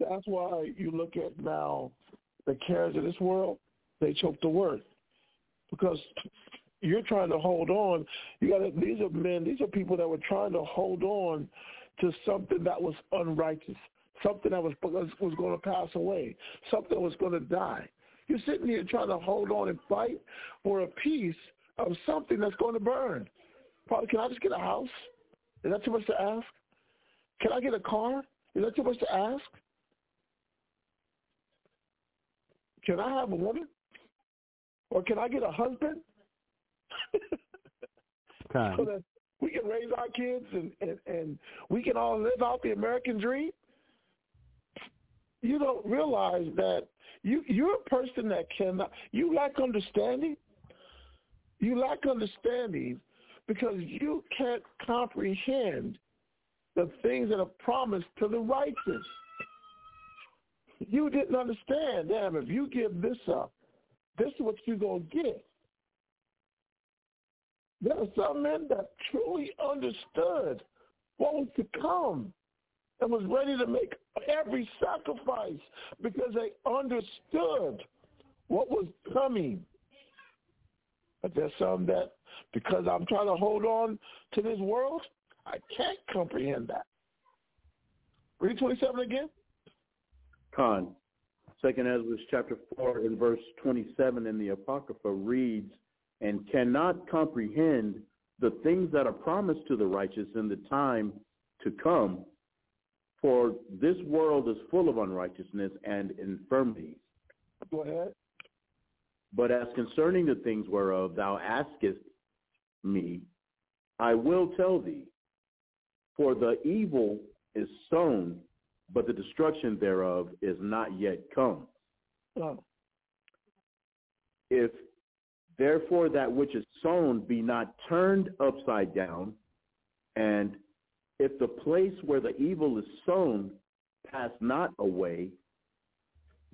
That's why you look at now the cares of this world, they choke the word. Because you're trying to hold on. You got these are men, these are people that were trying to hold on to something that was unrighteous, something that was was going to pass away, something that was going to die. You're sitting here trying to hold on and fight for a piece of something that's going to burn. Probably, can I just get a house? Is that too much to ask? Can I get a car? Is that too much to ask? Can I have a woman? Or can I get a husband? so that we can raise our kids and, and, and we can all live out the American dream? You don't realize that you you're a person that cannot you lack understanding. You lack understanding because you can't comprehend the things that are promised to the righteous. You didn't understand, damn, if you give this up, this is what you're going to get. There are some men that truly understood what was to come and was ready to make every sacrifice because they understood what was coming. But there's some that, because I'm trying to hold on to this world, I can't comprehend that. Read 27 again. Con. Second Ezra chapter 4 and verse 27 in the Apocrypha reads, and cannot comprehend the things that are promised to the righteous in the time to come, for this world is full of unrighteousness and infirmities. Go ahead. But as concerning the things whereof thou askest me, I will tell thee, for the evil is sown but the destruction thereof is not yet come. Oh. If therefore that which is sown be not turned upside down, and if the place where the evil is sown pass not away,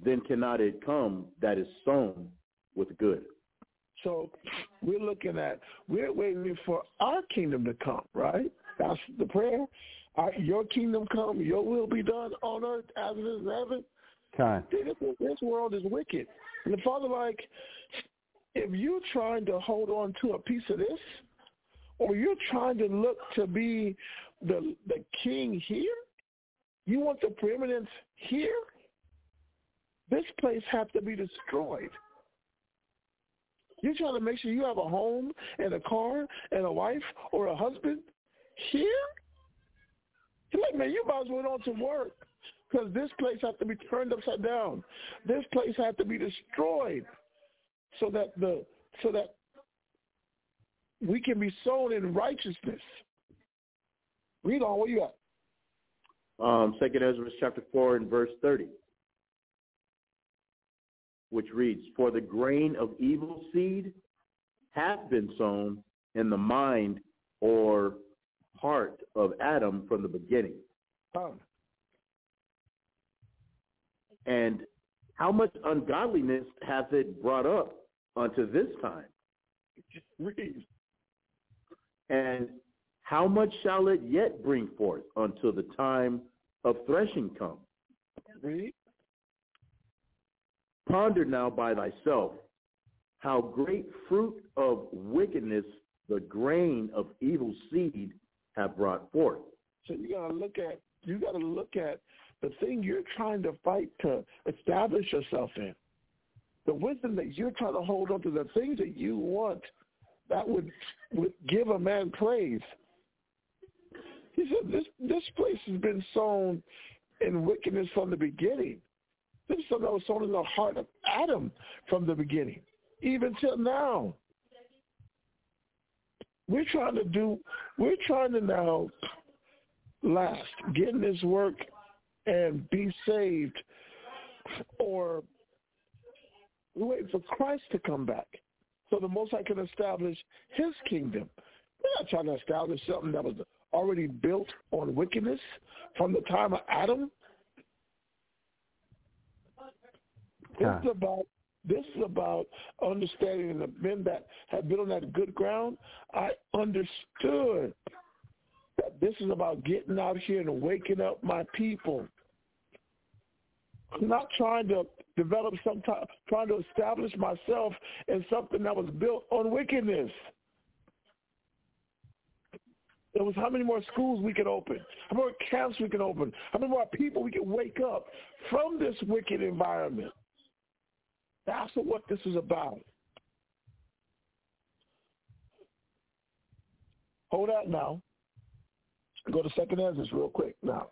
then cannot it come that is sown with good. So we're looking at, we're waiting for our kingdom to come, right? That's the prayer your kingdom come, your will be done on earth as it is in heaven. This, this world is wicked. And the Father, like, if you're trying to hold on to a piece of this, or you're trying to look to be the the king here, you want the preeminence here, this place has to be destroyed. You're trying to make sure you have a home and a car and a wife or a husband here? Like, man, you might as well on to work because this place has to be turned upside down. This place has to be destroyed so that the so that we can be sown in righteousness. Read on. What you got? Um, Second Ezra chapter four and verse thirty, which reads, "For the grain of evil seed hath been sown in the mind or heart of Adam from the beginning. Oh. And how much ungodliness hath it brought up unto this time? Read. And how much shall it yet bring forth until the time of threshing come? Read. Ponder now by thyself how great fruit of wickedness the grain of evil seed have brought forth. So you gotta look at you gotta look at the thing you're trying to fight to establish yourself in. The wisdom that you're trying to hold on to, the things that you want that would would give a man praise. He said this this place has been sown in wickedness from the beginning. This is something that was sown in the heart of Adam from the beginning, even till now. We're trying to do, we're trying to now last, get in this work and be saved or wait for Christ to come back so the Most High can establish his kingdom. We're not trying to establish something that was already built on wickedness from the time of Adam. It's about this is about understanding the men that have been on that good ground. I understood that this is about getting out here and waking up my people. I'm not trying to develop some type, trying to establish myself in something that was built on wickedness. It was how many more schools we could open, how many more camps we could open, how many more people we could wake up from this wicked environment. That's what this is about. Hold that now. Go to Second Ezra real quick now.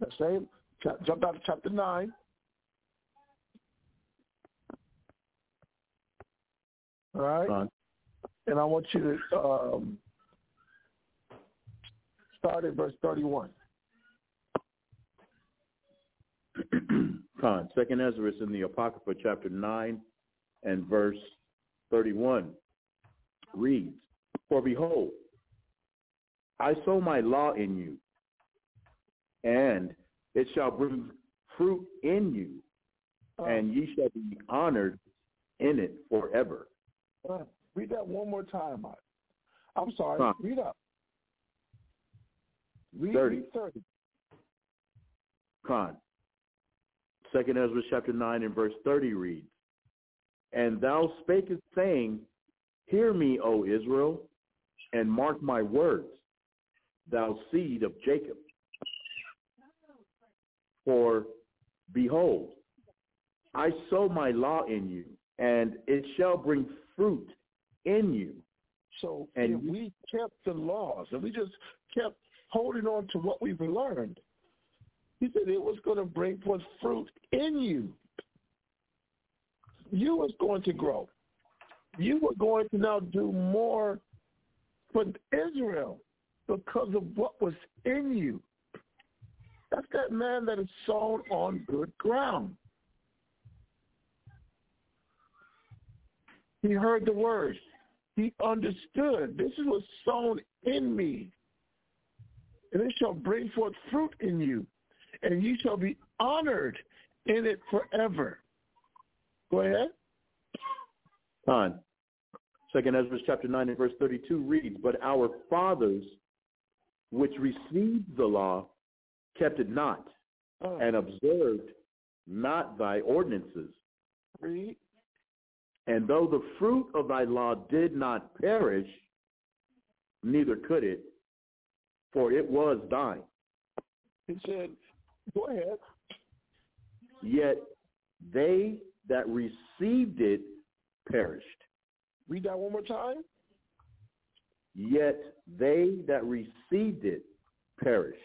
That same jump out to chapter nine. All right. Fine. And I want you to um, start at verse 31. Khan, Second Ezra in the Apocrypha, chapter 9 and verse 31 reads, For behold, I sow my law in you, and it shall bring fruit in you, Uh, and ye shall be honored in it forever. uh, read that one more time. Mike. I'm sorry. Huh. Read up. Read 30. read 30. Khan. Second Ezra chapter 9 and verse 30 reads, And thou spakest, saying, Hear me, O Israel, and mark my words, thou seed of Jacob. For behold, I sow my law in you, and it shall bring fruit in you. So And if we kept the laws and we just kept holding on to what we've learned, he said it was going to bring forth fruit in you. You was going to grow. You were going to now do more for Israel because of what was in you. That's that man that is sown on good ground. He heard the word. He understood. This is what's sown in me. And it shall bring forth fruit in you, and you shall be honored in it forever. Go ahead. On. Second Ezra chapter 9 and verse 32 reads, But our fathers, which received the law, kept it not, Uh, and observed not thy ordinances. read. And though the fruit of thy law did not perish, neither could it, for it was thine. He said, go ahead. Yet they that received it perished. Read that one more time. Yet they that received it perished.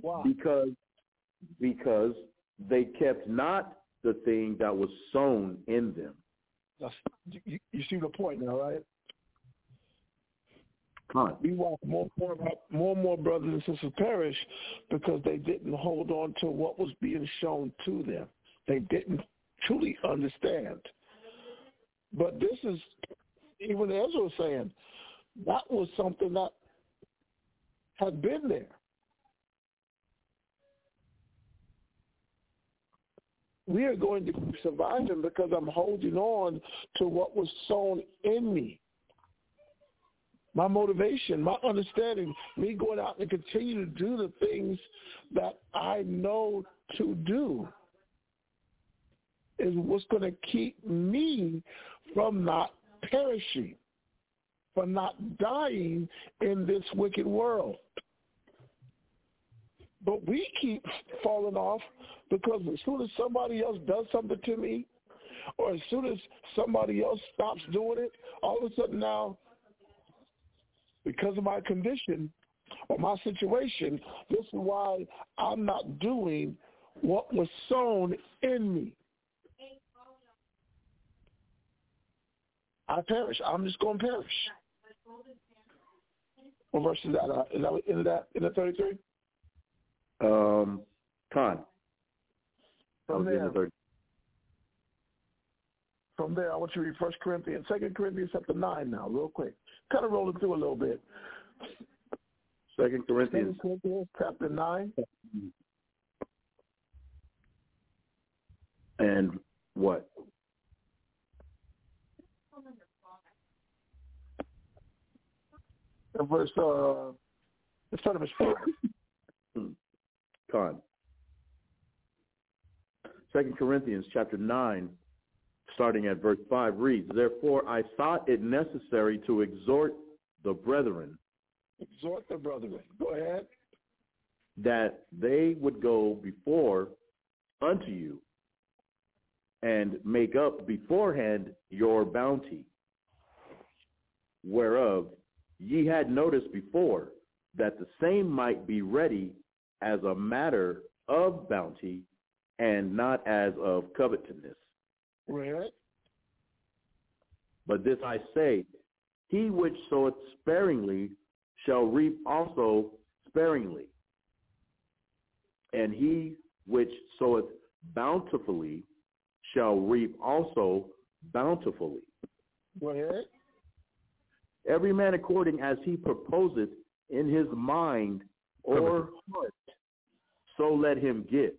Why? because because they kept not the thing that was sown in them. That's, you, you see the point now, right? Con. We watch more, more, more and more brothers and sisters perish because they didn't hold on to what was being shown to them. They didn't truly understand. But this is, even Ezra was saying, that was something that had been there. We are going to be surviving because I'm holding on to what was sown in me my motivation, my understanding, me going out and continue to do the things that I know to do is what's going to keep me from not perishing, from not dying in this wicked world. But we keep falling off because as soon as somebody else does something to me, or as soon as somebody else stops doing it, all of a sudden now because of my condition or my situation, this is why I'm not doing what was sown in me. I perish. I'm just going to perish. What verse is that? Uh, is that in that in the 33? Um, Con. From was in the there. From there, I want you to read First Corinthians, Second Corinthians chapter nine now, real quick. Kind of rolling through a little bit. Second Corinthians. Corinthians chapter nine. And what? and verse. Uh, let's start at verse four. Con. Second Corinthians chapter nine, starting at verse five reads, Therefore I thought it necessary to exhort the brethren Exhort the brethren. Go ahead. that they would go before unto you and make up beforehand your bounty, whereof ye had noticed before that the same might be ready as a matter of bounty and not as of covetousness. Ahead. But this I say, he which soweth sparingly shall reap also sparingly. And he which soweth bountifully shall reap also bountifully. Go ahead. Every man according as he proposeth in his mind or heart, so let him give,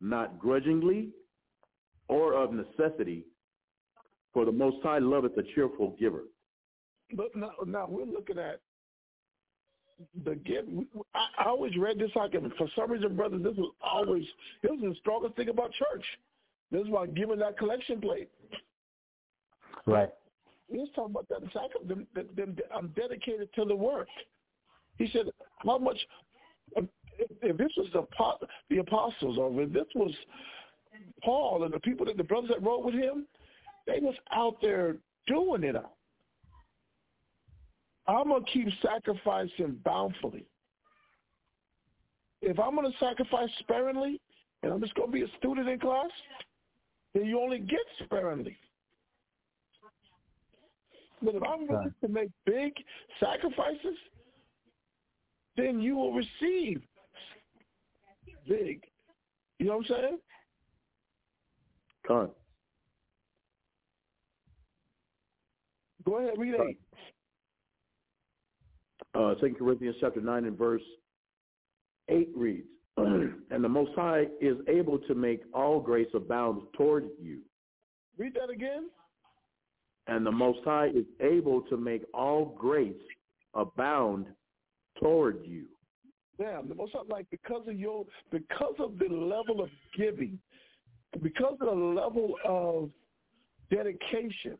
not grudgingly or of necessity, for the Most High loveth a cheerful giver. But now, now we're looking at the give. I, I always read this like, for some reason, brothers, this was always this was the strongest thing about church. This is about giving that collection plate. Right. He was talking about that sacrament. Them, them, them, I'm dedicated to the work. He said, how much? Um, if, if this was the, the apostles, or if this was Paul and the people that the brothers that rode with him, they was out there doing it out. I'm gonna keep sacrificing bountifully. If I'm gonna sacrifice sparingly, and I'm just gonna be a student in class, then you only get sparingly. But if I'm willing to make big sacrifices, then you will receive big. You know what I'm saying? Con. Go ahead, read eight. uh, 2 Corinthians chapter 9 and verse 8 reads, And the Most High is able to make all grace abound toward you. Read that again. And the Most High is able to make all grace abound toward you. Damn, the most High, like because of your because of the level of giving, because of the level of dedication,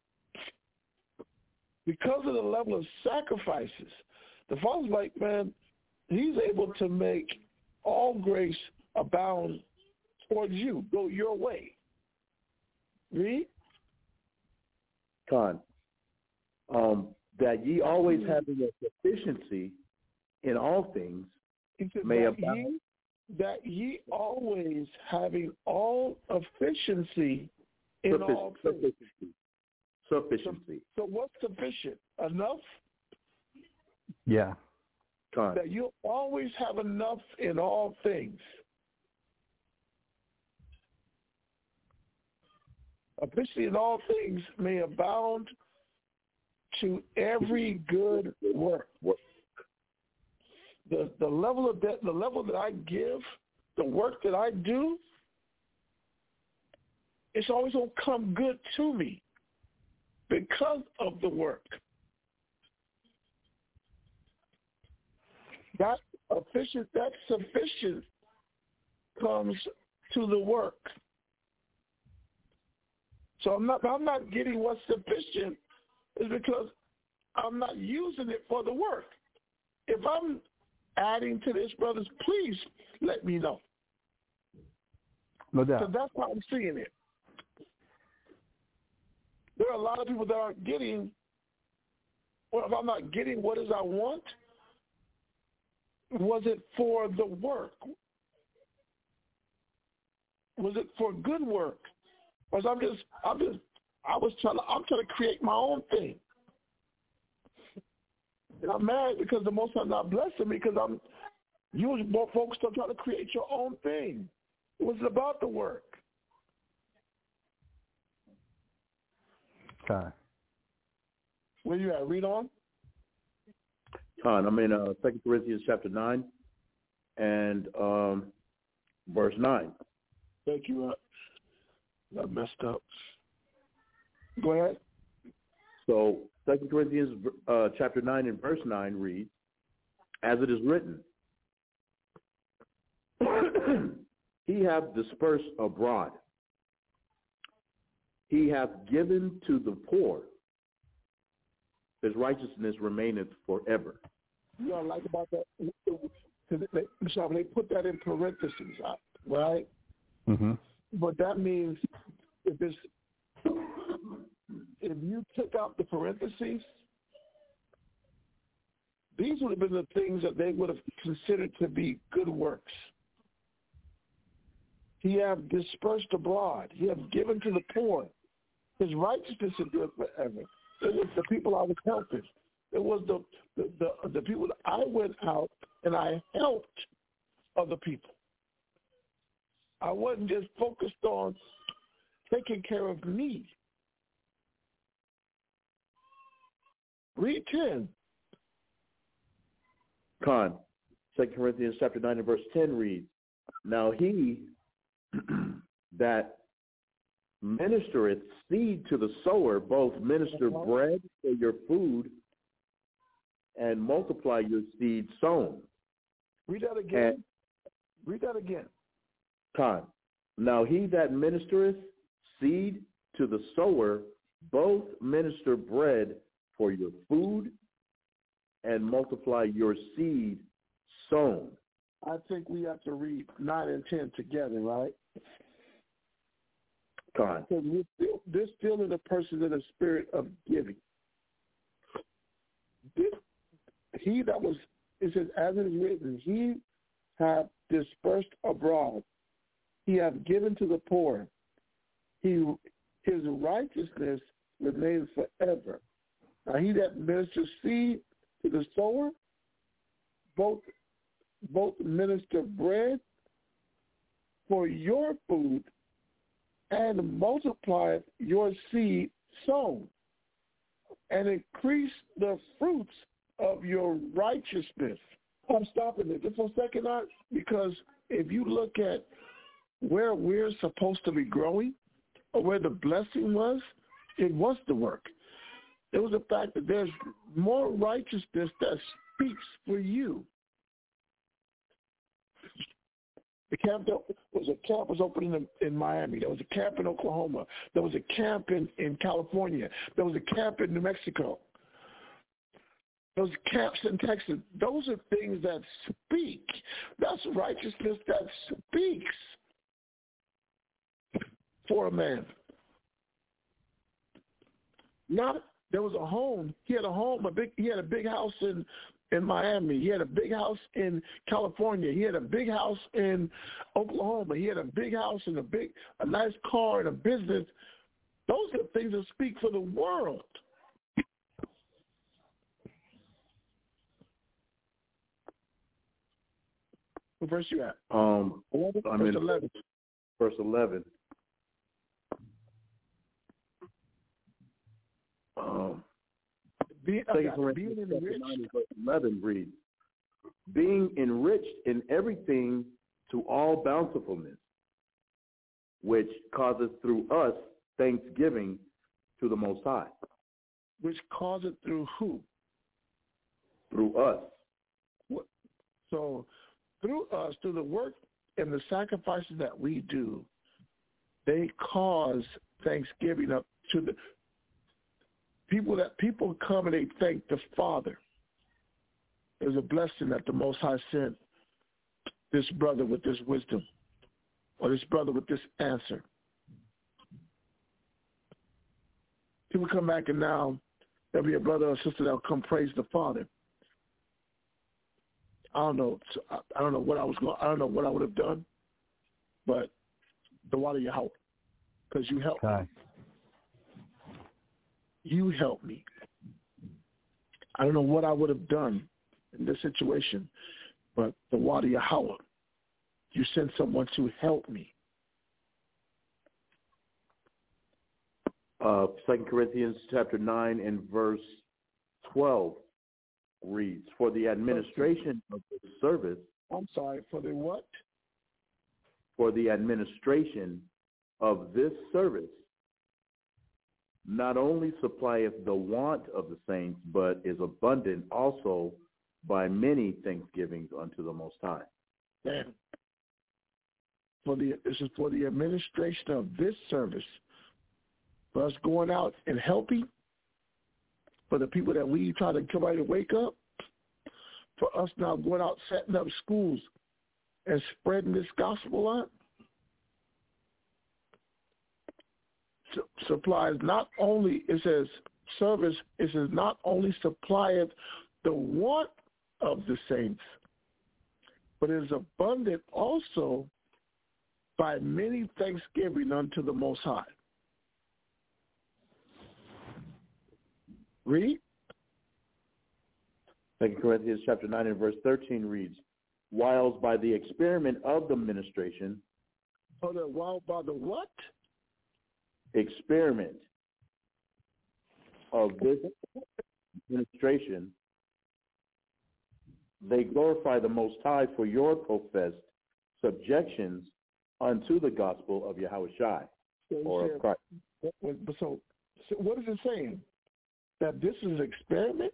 because of the level of sacrifices, the Father's like, man, he's able to make all grace abound towards you, go your way. Read? Con. Um, that ye always having a sufficiency in all things may abound. Ye, that ye always having all efficiency in Suffic- all things. sufficiency. Sufficiency. So what's sufficient? Enough? Yeah. Con. That you always have enough in all things. Efficiency in all things may abound to every good work. The the level of that the level that I give, the work that I do, it's always gonna come good to me because of the work. That efficient, that sufficient comes to the work. So I'm not, I'm not getting what's sufficient is because I'm not using it for the work. If I'm adding to this, brothers, please let me know. No doubt. So that's why I'm seeing it. There are a lot of people that aren't getting, well, if I'm not getting what is I want, was it for the work? Was it for good work? Was I'm just, I'm just, I was trying to, I'm trying to create my own thing. And I'm mad because the most I'm not blessing me because I'm, you was more focused on trying to create your own thing. It was about the work. Con. Where you at? Read on. Con. I'm in uh, 2 Corinthians chapter 9 and um, verse 9. Thank you. I, I messed up. Go ahead. So Second Corinthians uh, chapter 9 and verse 9 reads, As it is written, He hath dispersed abroad. He hath given to the poor. His righteousness remaineth forever. You know what I like about that? Because they, put that in parentheses, right? Mm-hmm. But that means if it's if you took out the parentheses, these would have been the things that they would have considered to be good works. He have dispersed abroad. He have given to the poor. His righteousness endureth forever. It was the people I was helping. It was the, the, the, the people that I went out and I helped other people. I wasn't just focused on taking care of me. Read 10. Con, 2 Corinthians chapter 9 and verse 10 reads, Now he that ministereth seed to the sower, both minister uh-huh. bread for your food and multiply your seed sown. Read that again. And- Read that again. Con. Now he that ministereth seed to the sower, both minister bread for your food and multiply your seed sown. I think we have to read 9 and 10 together, right? Con. Because we're still, they're still in the person in the spirit of giving. This, he that was, it says, as it is written, he hath dispersed abroad. He hath given to the poor. He, his righteousness remains forever. Now he that ministers seed to the sower, both both minister bread for your food and multiply your seed sown and increase the fruits of your righteousness. I'm stopping it just for a second, Art, because if you look at where we're supposed to be growing or where the blessing was, it was the work. It was the fact that there's more righteousness that speaks for you. The camp that was a camp was opening in, in Miami. There was a camp in Oklahoma. There was a camp in, in California. There was a camp in New Mexico. Those camps in Texas, those are things that speak. That's righteousness that speaks for a man. Not there was a home. He had a home, a big he had a big house in in Miami. He had a big house in California. He had a big house in Oklahoma. He had a big house and a big a nice car and a business. Those are things that speak for the world. What verse you at? Um, 11? I'm verse in 11. verse 11. Um, Be, I Second got it. Corinthians being enriched. 9 and verse 11 reads, being enriched in everything to all bountifulness, which causeth through us thanksgiving to the Most High, which cause it through who? through us. So through us, through the work and the sacrifices that we do, they cause thanksgiving up to the people that people come and they thank the Father. There's a blessing that the Most High sent this brother with this wisdom or this brother with this answer. People come back and now there'll be a brother or sister that'll come praise the Father. I don't know. I don't know what I was going. I don't know what I would have done, but the water you help because you helped. Okay. You helped me. I don't know what I would have done in this situation, but the water Yahweh, you sent someone to help me. Uh, 2 Corinthians chapter 9 and verse 12 reads, For the administration of the service, I'm sorry for the what? for the administration of this service, not only supplieth the want of the saints, but is abundant also by many thanksgivings unto the Most High. And for the this is for the administration of this service, for us going out and helping, for the people that we try to come out and wake up, for us now going out setting up schools and spreading this gospel out. Supplies not only it says service it says not only supplieth the want of the saints but is abundant also by many thanksgiving unto the most high. Read. Second Corinthians chapter 9 and verse 13 reads, Whiles by the experiment of the ministration, oh, the, while by the what experiment of this administration, they glorify the Most High for your professed subjections unto the gospel of Yahushua or of Christ. So, so what is it saying? That this is an experiment?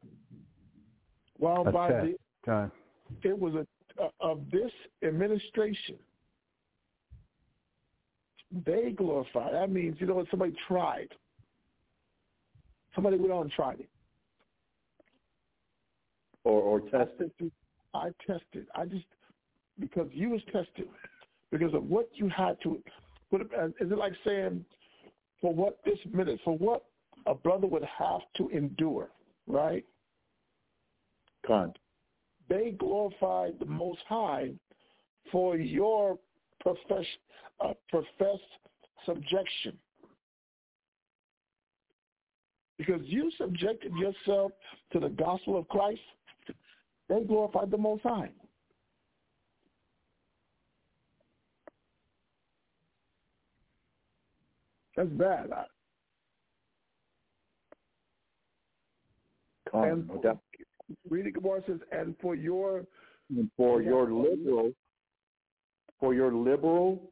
While That's by that. the Time. it was a, a of this administration they glorify. That means, you know, somebody tried. Somebody went on and tried it. Or, or tested. I tested. I just because you was tested because of what you had to. Put, is it like saying for what this minute, for what a brother would have to endure, right? Con. They glorified the Most High for your profess, uh, professed subjection. Because you subjected yourself to the gospel of Christ, they glorified the Most High. That's bad. I- Con. And No doubt. reading Gemara says, and for your And for your liberal, for your liberal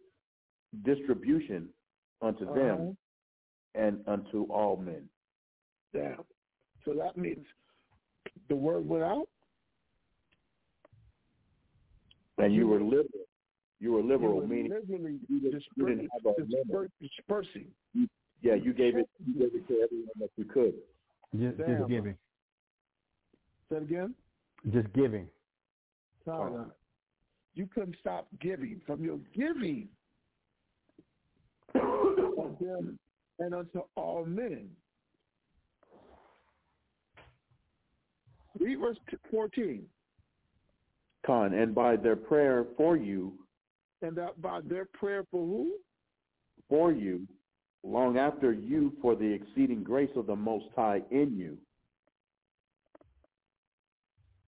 distribution unto Uh-huh. them and unto all men. Yeah. So that means the word went out. And you were liberal. You were liberal, You were meaning liberally you didn't- didn't have a disper- dispersing. yeah, you gave it you gave it to everyone that you could. Just, just giving. Say it again. Just giving. No, You couldn't stop giving from your giving of them and unto all men. Read verse 14. Con, and by their prayer for you, And that by their prayer for who? for you, long after you for the exceeding grace of the Most High in you.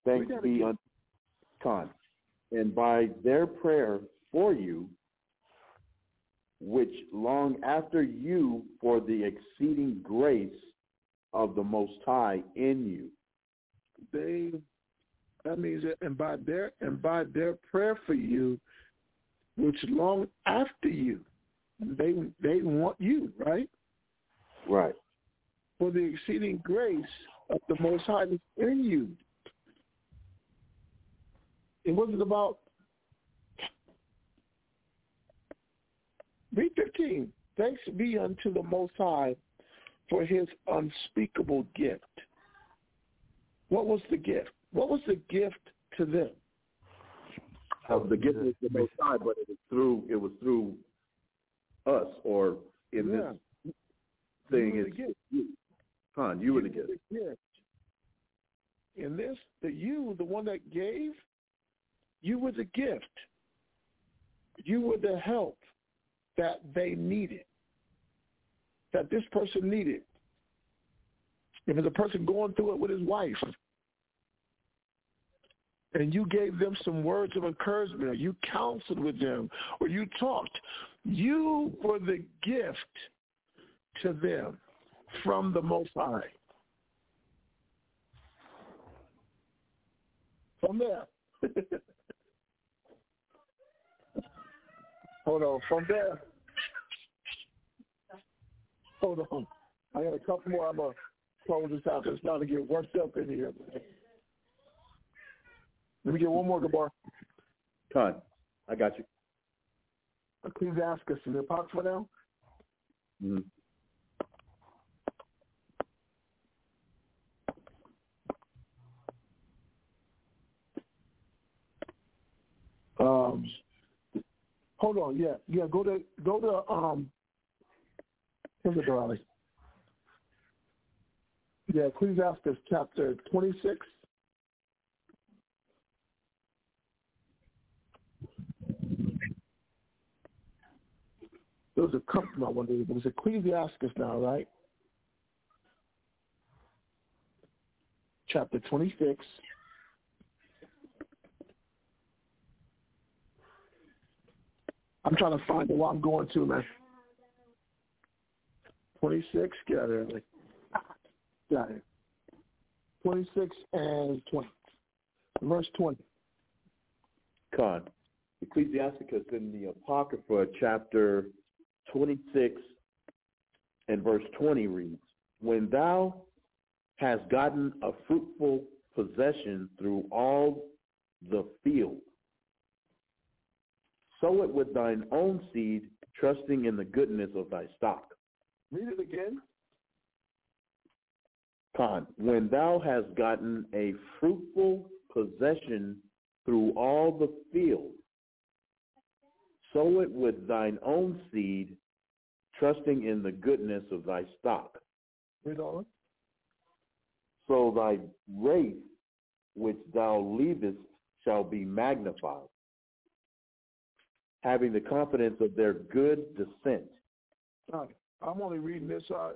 Thanks be unto Con, and by their prayer for you, which long after you for the exceeding grace of the Most High in you. They that means that and by their and by their prayer for you, which long after you, they they want you, right? Right. For the exceeding grace of the Most High is in you. It wasn't about read fifteen. Thanks be unto the Most High for his unspeakable gift. What was the gift? What was the gift to them? The gift was the Most High, but it was through it was through us, or in Yeah. this thing, You the it's gift. you. You were the gift. the gift. In this, the you, the one that gave, you were the gift. You were the help that they needed, that this person needed. If it's a person going through it with his wife, and you gave them some words of encouragement, or you counseled with them, or you talked, you were the gift to them from the Most High. From there. Hold on. From there. Hold on. I got a couple more. I'm gonna close this out. It's starting to get worked up in here. Let me get one more, Gabar. Con, I got you. Ecclesiastes in the for now. Mhm. Hold on, yeah, yeah. Go to go to um. Here's it, Dorali. Yeah, us chapter twenty six. There was a company I wanted to read. It was Ecclesiastes now, right? Chapter 26. I'm trying to find it while I'm going to, man. 26, get out of there. Get out of here. 26 and 20. Verse 20. Con. Ecclesiasticus in the Apocrypha, chapter 26 and verse 20 reads, When thou hast gotten a fruitful possession through all the field, sow it with thine own seed, trusting in the goodness of thy stock. Read it again. Con, when thou hast gotten a fruitful possession through all the field, sow it with thine own seed, trusting in the goodness of thy stock. Read on. So thy race which thou leavest shall be magnified, having the confidence of their good descent. I'm only reading this uh,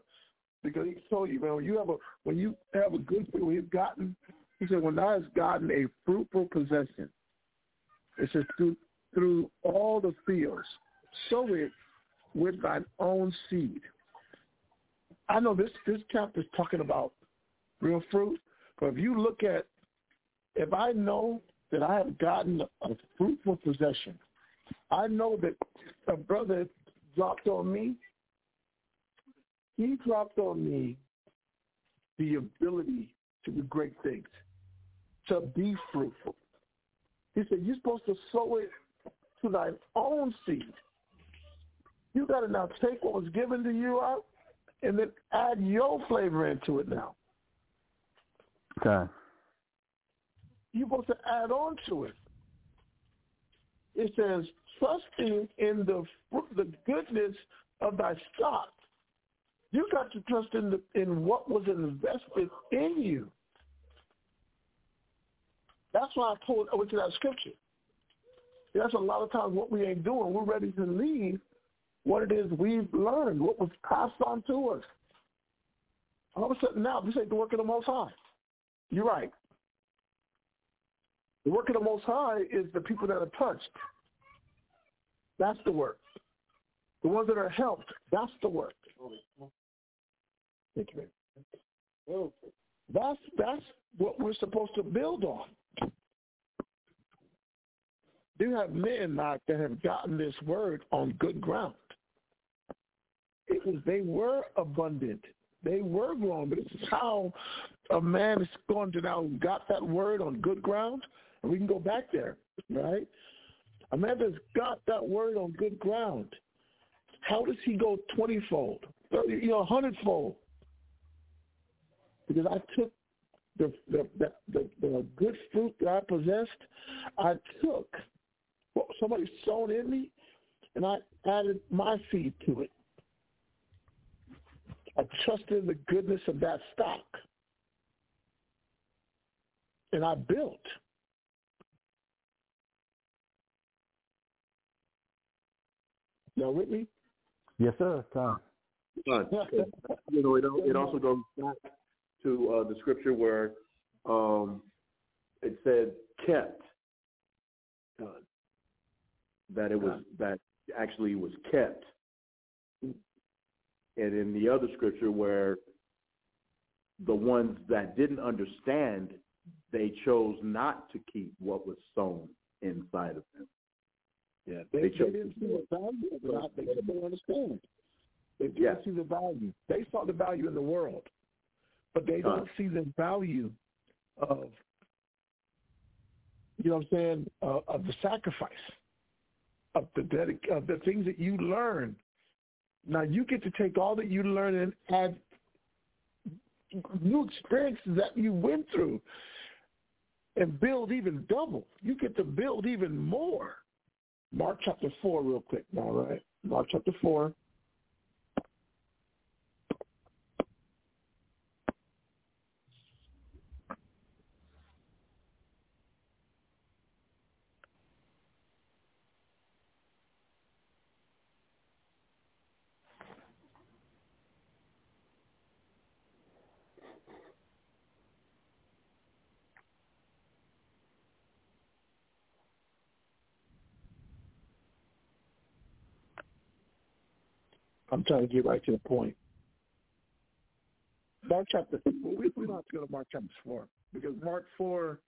because he told you, man, when you have a when you have a good when you've gotten he said, when thou hast gotten a fruitful possession, it says through through all the fields, sow it with thine own seed. I know this this chapter is talking about real fruit, but if you look at if I know that I have gotten a fruitful possession, I know that a brother dropped on me. He dropped on me the ability to do great things, to be fruitful. He said, you're supposed to sow it to thine own seed. You got to now take what was given to you out and then add your flavor into it now. Okay. You're supposed to add on to it. It says, trusting in the the goodness of thy stock. You got to trust in the in what was invested in you. That's why I pulled over to that scripture. That's a lot of times what we ain't doing. We're ready to leave what it is we've learned, what was passed on to us. All of a sudden now, this ain't the work of the Most High. You're right. The work of the Most High is the people that are touched. That's the work. The ones that are helped, that's the work. Thank you. That's that's what we're supposed to build on. You have men like that have gotten this word on good ground. It was they were abundant. They were growing, but it's how a man is going to now got that word on good ground, and we can go back there, right? A man that's got that word on good ground. How does he go twenty-fold, thirty, you know, hundredfold? Because I took the the, the the good fruit that I possessed, I took what somebody sown in me, and I added my seed to it. I trusted the goodness of that stock. And I built. Y'all with me? Yes, sir. Tom. Uh, you know, it, it also goes back to uh, the scripture where um, it said kept. Uh, that it was that actually was kept. And in the other scripture where the ones that didn't understand, they chose not to keep what was sown inside of them. Yeah, they, they, They didn't see what value of it. They didn't understand. They didn't Yeah. see the value. They saw the value in the world, but they don't see the value of, you know what I'm saying, uh, of the sacrifice, of the dedic- of the things that you learn. Now you get to take all that you learn and add new experiences that you went through and build even double. You get to build even more. Mark chapter 4 real quick now, right? Mark chapter 4. I'm trying to get right to the point. Mark chapter, we, we don't have to go to Mark chapter 4 because Mark 4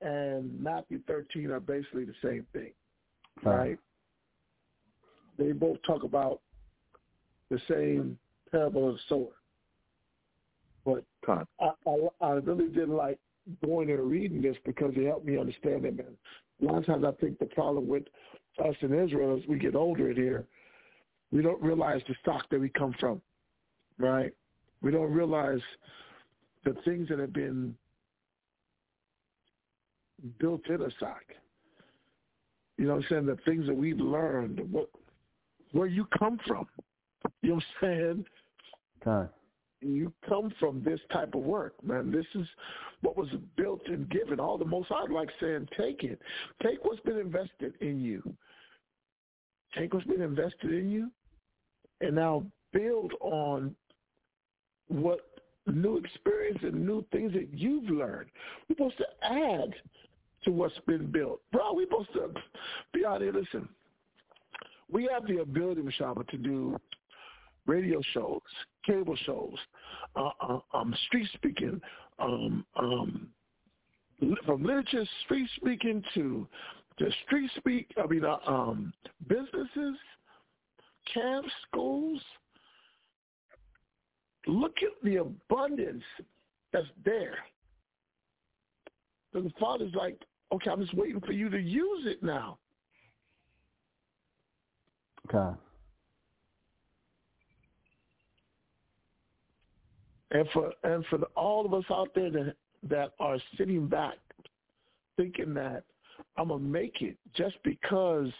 and Matthew 13 are basically the same thing, right? They both talk about the same parable of the sower. But I, I, I really didn't like going and reading this because it helped me understand it, man. A lot of times I think the problem with us in Israel as we get older in here, we don't realize the stock that we come from, right? We don't realize the things that have been built in a Zach. You know what I'm saying? The things that we've learned, what, where you come from. You know what I'm saying? Con. you come from this type of work, man. This is what was built and given. All the most I'd like saying, take it. Take what's been invested in you. Take what's been invested in you and now build on what new experience and new things that you've learned. We're supposed to add to what's been built. Bro, we're supposed to be out here, listen. We have the ability, Mashaba, to do radio shows, cable shows, uh, uh, um, street speaking, um, um, from literature, street speaking to to street speak. I mean, uh, um, businesses, camps, schools. Look at the abundance that's there. And the father's like, okay, I'm just waiting for you to use it now. Con. And for and for the, all of us out there that that are sitting back thinking that I'm gonna make it just because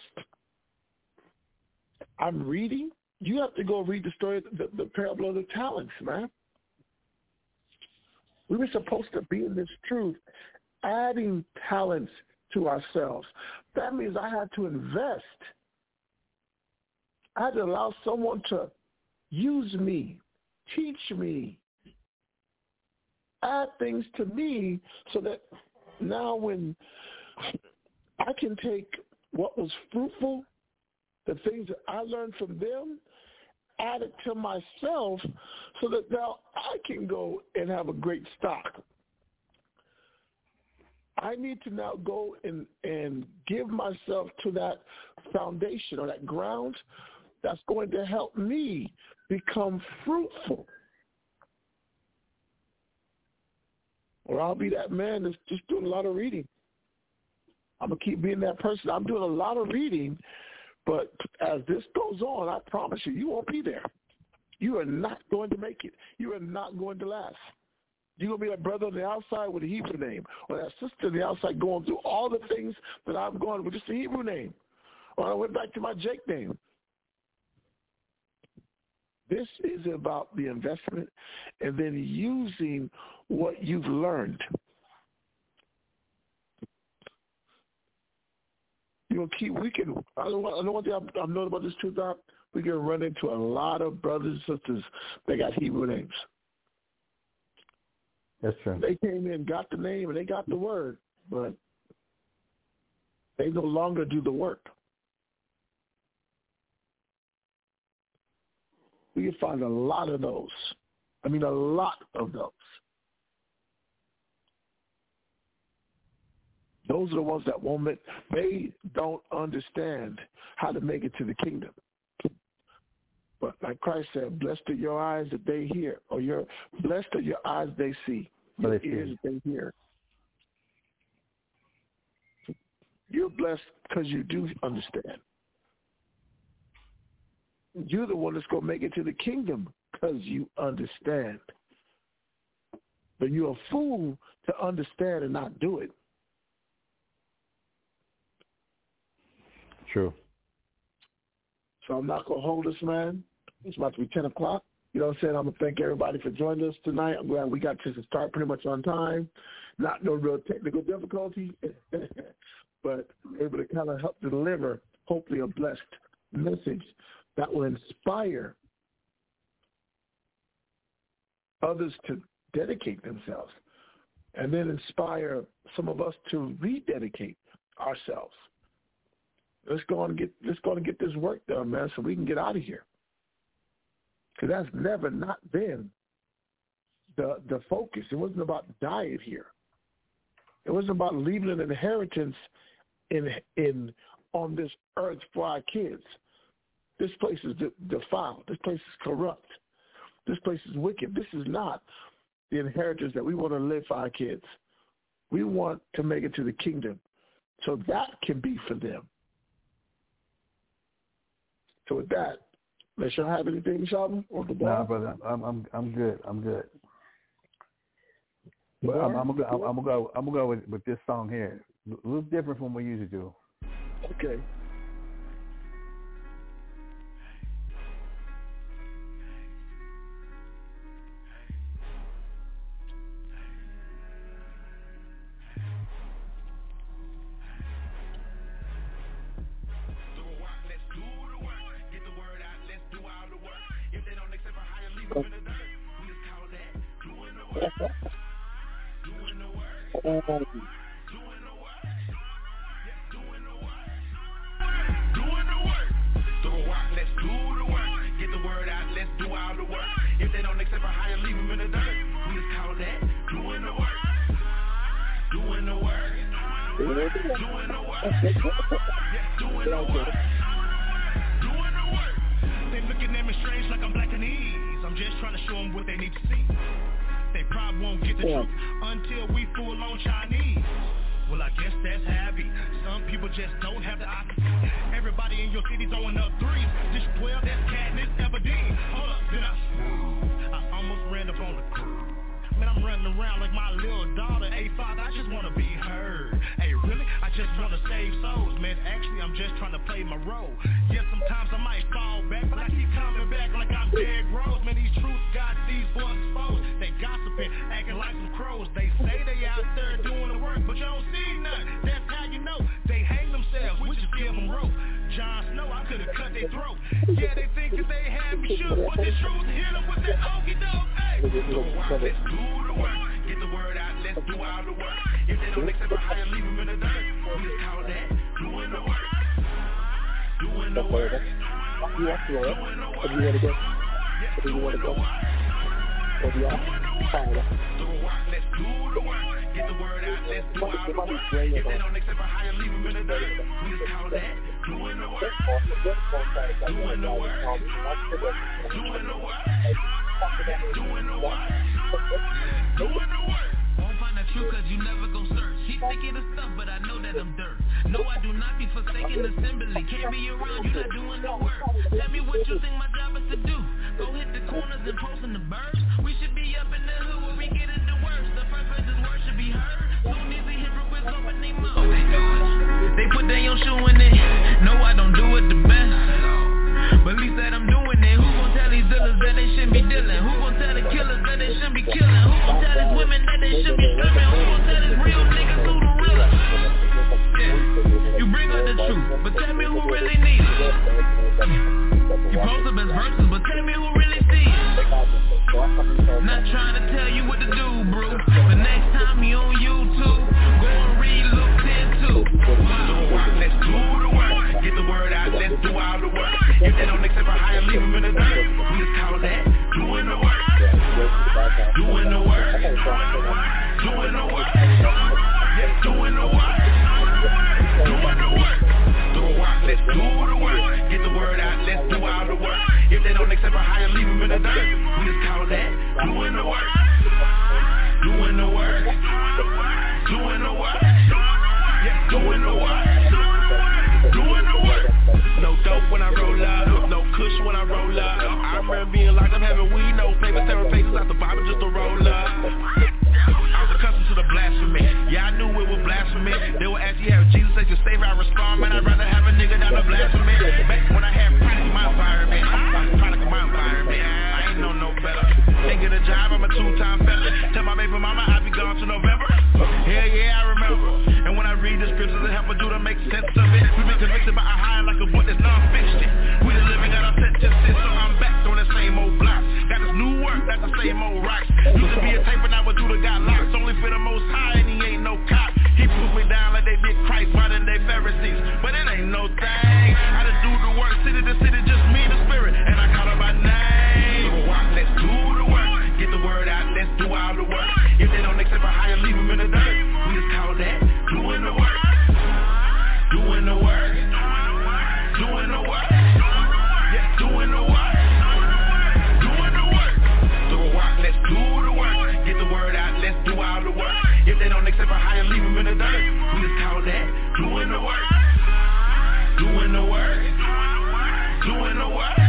I'm reading, you have to go read the story, the, the parable of the talents, man. We were supposed to be in this truth, adding talents to ourselves. That means I had to invest. I had to allow someone to use me, teach me, add things to me so that now when I can take what was fruitful, the things that I learned from them, add it to myself so that now I can go and have a great stock. I need to now go and, and give myself to that foundation or that ground that's going to help me become fruitful. Or I'll be that man that's just doing a lot of reading. I'm gonna keep being that person. I'm doing a lot of reading, but as this goes on, I promise you, you won't be there. You are not going to make it. You are not going to last. You're gonna be that brother on the outside with a Hebrew name, or that sister on the outside going through all the things that I'm going with just a Hebrew name. Or I went back to my Jake name. This is about the investment and then using what you've learned. Know, keep we can. I know, I know one thing I've, I've known about this truth. Doc, we can run into a lot of brothers and sisters that got Hebrew names. That's true. They came in, got the name, and they got the word, but they no longer do the work. We can find a lot of those. I mean, a lot of those. Those are the ones that won't make, they don't understand how to make it to the kingdom. But like Christ said, blessed are your eyes that they hear, or your blessed are your eyes they see, your they ears that they hear. You're blessed because you do understand. You're the one that's going to make it to the kingdom because you understand. But you're a fool to understand and not do it. True. So I'm not going to hold this, man. It's about to be 10 o'clock. You know what I'm saying? I'm going to thank everybody for joining us tonight. I'm glad we got to start pretty much on time. Not no real technical difficulty, but able to kind of help deliver, hopefully, a blessed message that will inspire others to dedicate themselves and then inspire some of us to rededicate ourselves. Let's go and get let's go and get this work done, man, so we can get out of here. Because that's never not been the the focus. It wasn't about diet here. It wasn't about leaving an inheritance in in on this earth for our kids. This place is defiled. This place is corrupt. This place is wicked. This is not the inheritance that we want to live for our kids. We want to make it to the kingdom. So that can be for them. So with that, unless y'all have anything, Sheldon, or the Nah, ball? brother, I'm I'm I'm good. I'm good. But I'm, I'm gonna go. I'm, I'm gonna go. I'm gonna go with, with this song here. A little different from what we usually do. Okay. Do you want to go? Do you want to fire it? Do a rock, let's do the work. Get the word out, let's do the work. If they don't accept a higher, leave them in the dirt. We just call that doing the work. Doing the work. Doing the work. Doing the work. Doing the work. The truth cause you never gon' search. Keep thinking of stuff but I know that I'm dirt. No I do not be forsaking assembly. Can't be around you not doing the work. Tell me what you think my job is to do. Go hit the corners and post in the birds We should be up in the hood where we get it the worst. The first person's word should be heard. Soon as the hypocrites open their mouth They They put their own shoe in it. No I don't do it the best Least that I'm doing it. Who gon' tell these dealers that they shouldn't be dealing? Who gon' tell the killers that they shouldn't be killing? Who gon' tell these women that they should be stripping Who gon' tell these real niggas who the realest Yeah, you bring up the truth But tell me who really needs it. You post up as verses But tell me who really sees it. Not trying to tell you what to do, bro. But next time you on YouTube Go and read Luke 10 too let's do the work. Get the word out, let's do all the work. If they don't accept a higher, leave them in the dirt. We just call that doing the work. Doing the work. Doing the work. Yeah, doing the work. Doing the work. Do a rock, let's do the work. Get the word out, let's do all the work. If they don't them in the dirt. We just call that doing the work. Doing the work. Doing the work. Yeah, doing the work. No dope when I roll up, no kush when I roll up. I remember being locked up having weed, no paper, tearing faces out the bottom just to roll up. I was accustomed to the blasphemy. Yeah, I knew it was blasphemy. They would ask you, have Jesus as your savior? I respond, man, I'd rather have a nigga down a blasphemy. Back when I had my environment, I was product of my environment. I ain't know no better. Can't get a job, I'm a two-time felon. Tell my baby mama I'll be gone to November. Hell yeah, I remember. And when I read the scriptures, it help me do to make sense of it. We've been convicted by a high like a book that's non-fiction. We the living got our sentences, so I'm back on the same old block. Got this new work, that's the same old rocks. Used to be a tape, but now a Judah got locked. Only for the most high, and he ain't no cop. He put me down like they did Christ, modern day Pharisees. But it ain't no thing. I done do the work, city to city, just all the work. If they don't accept a higher, leave them in the dirt. We just call that doing the work. Doing the work. Doing the work. Doing the work. Doing the work. Let's do the work. Get the word out, let's do all the work. If they don't accept leave them in the dirt. We just call that doing the work. Doing the work. Doing the work.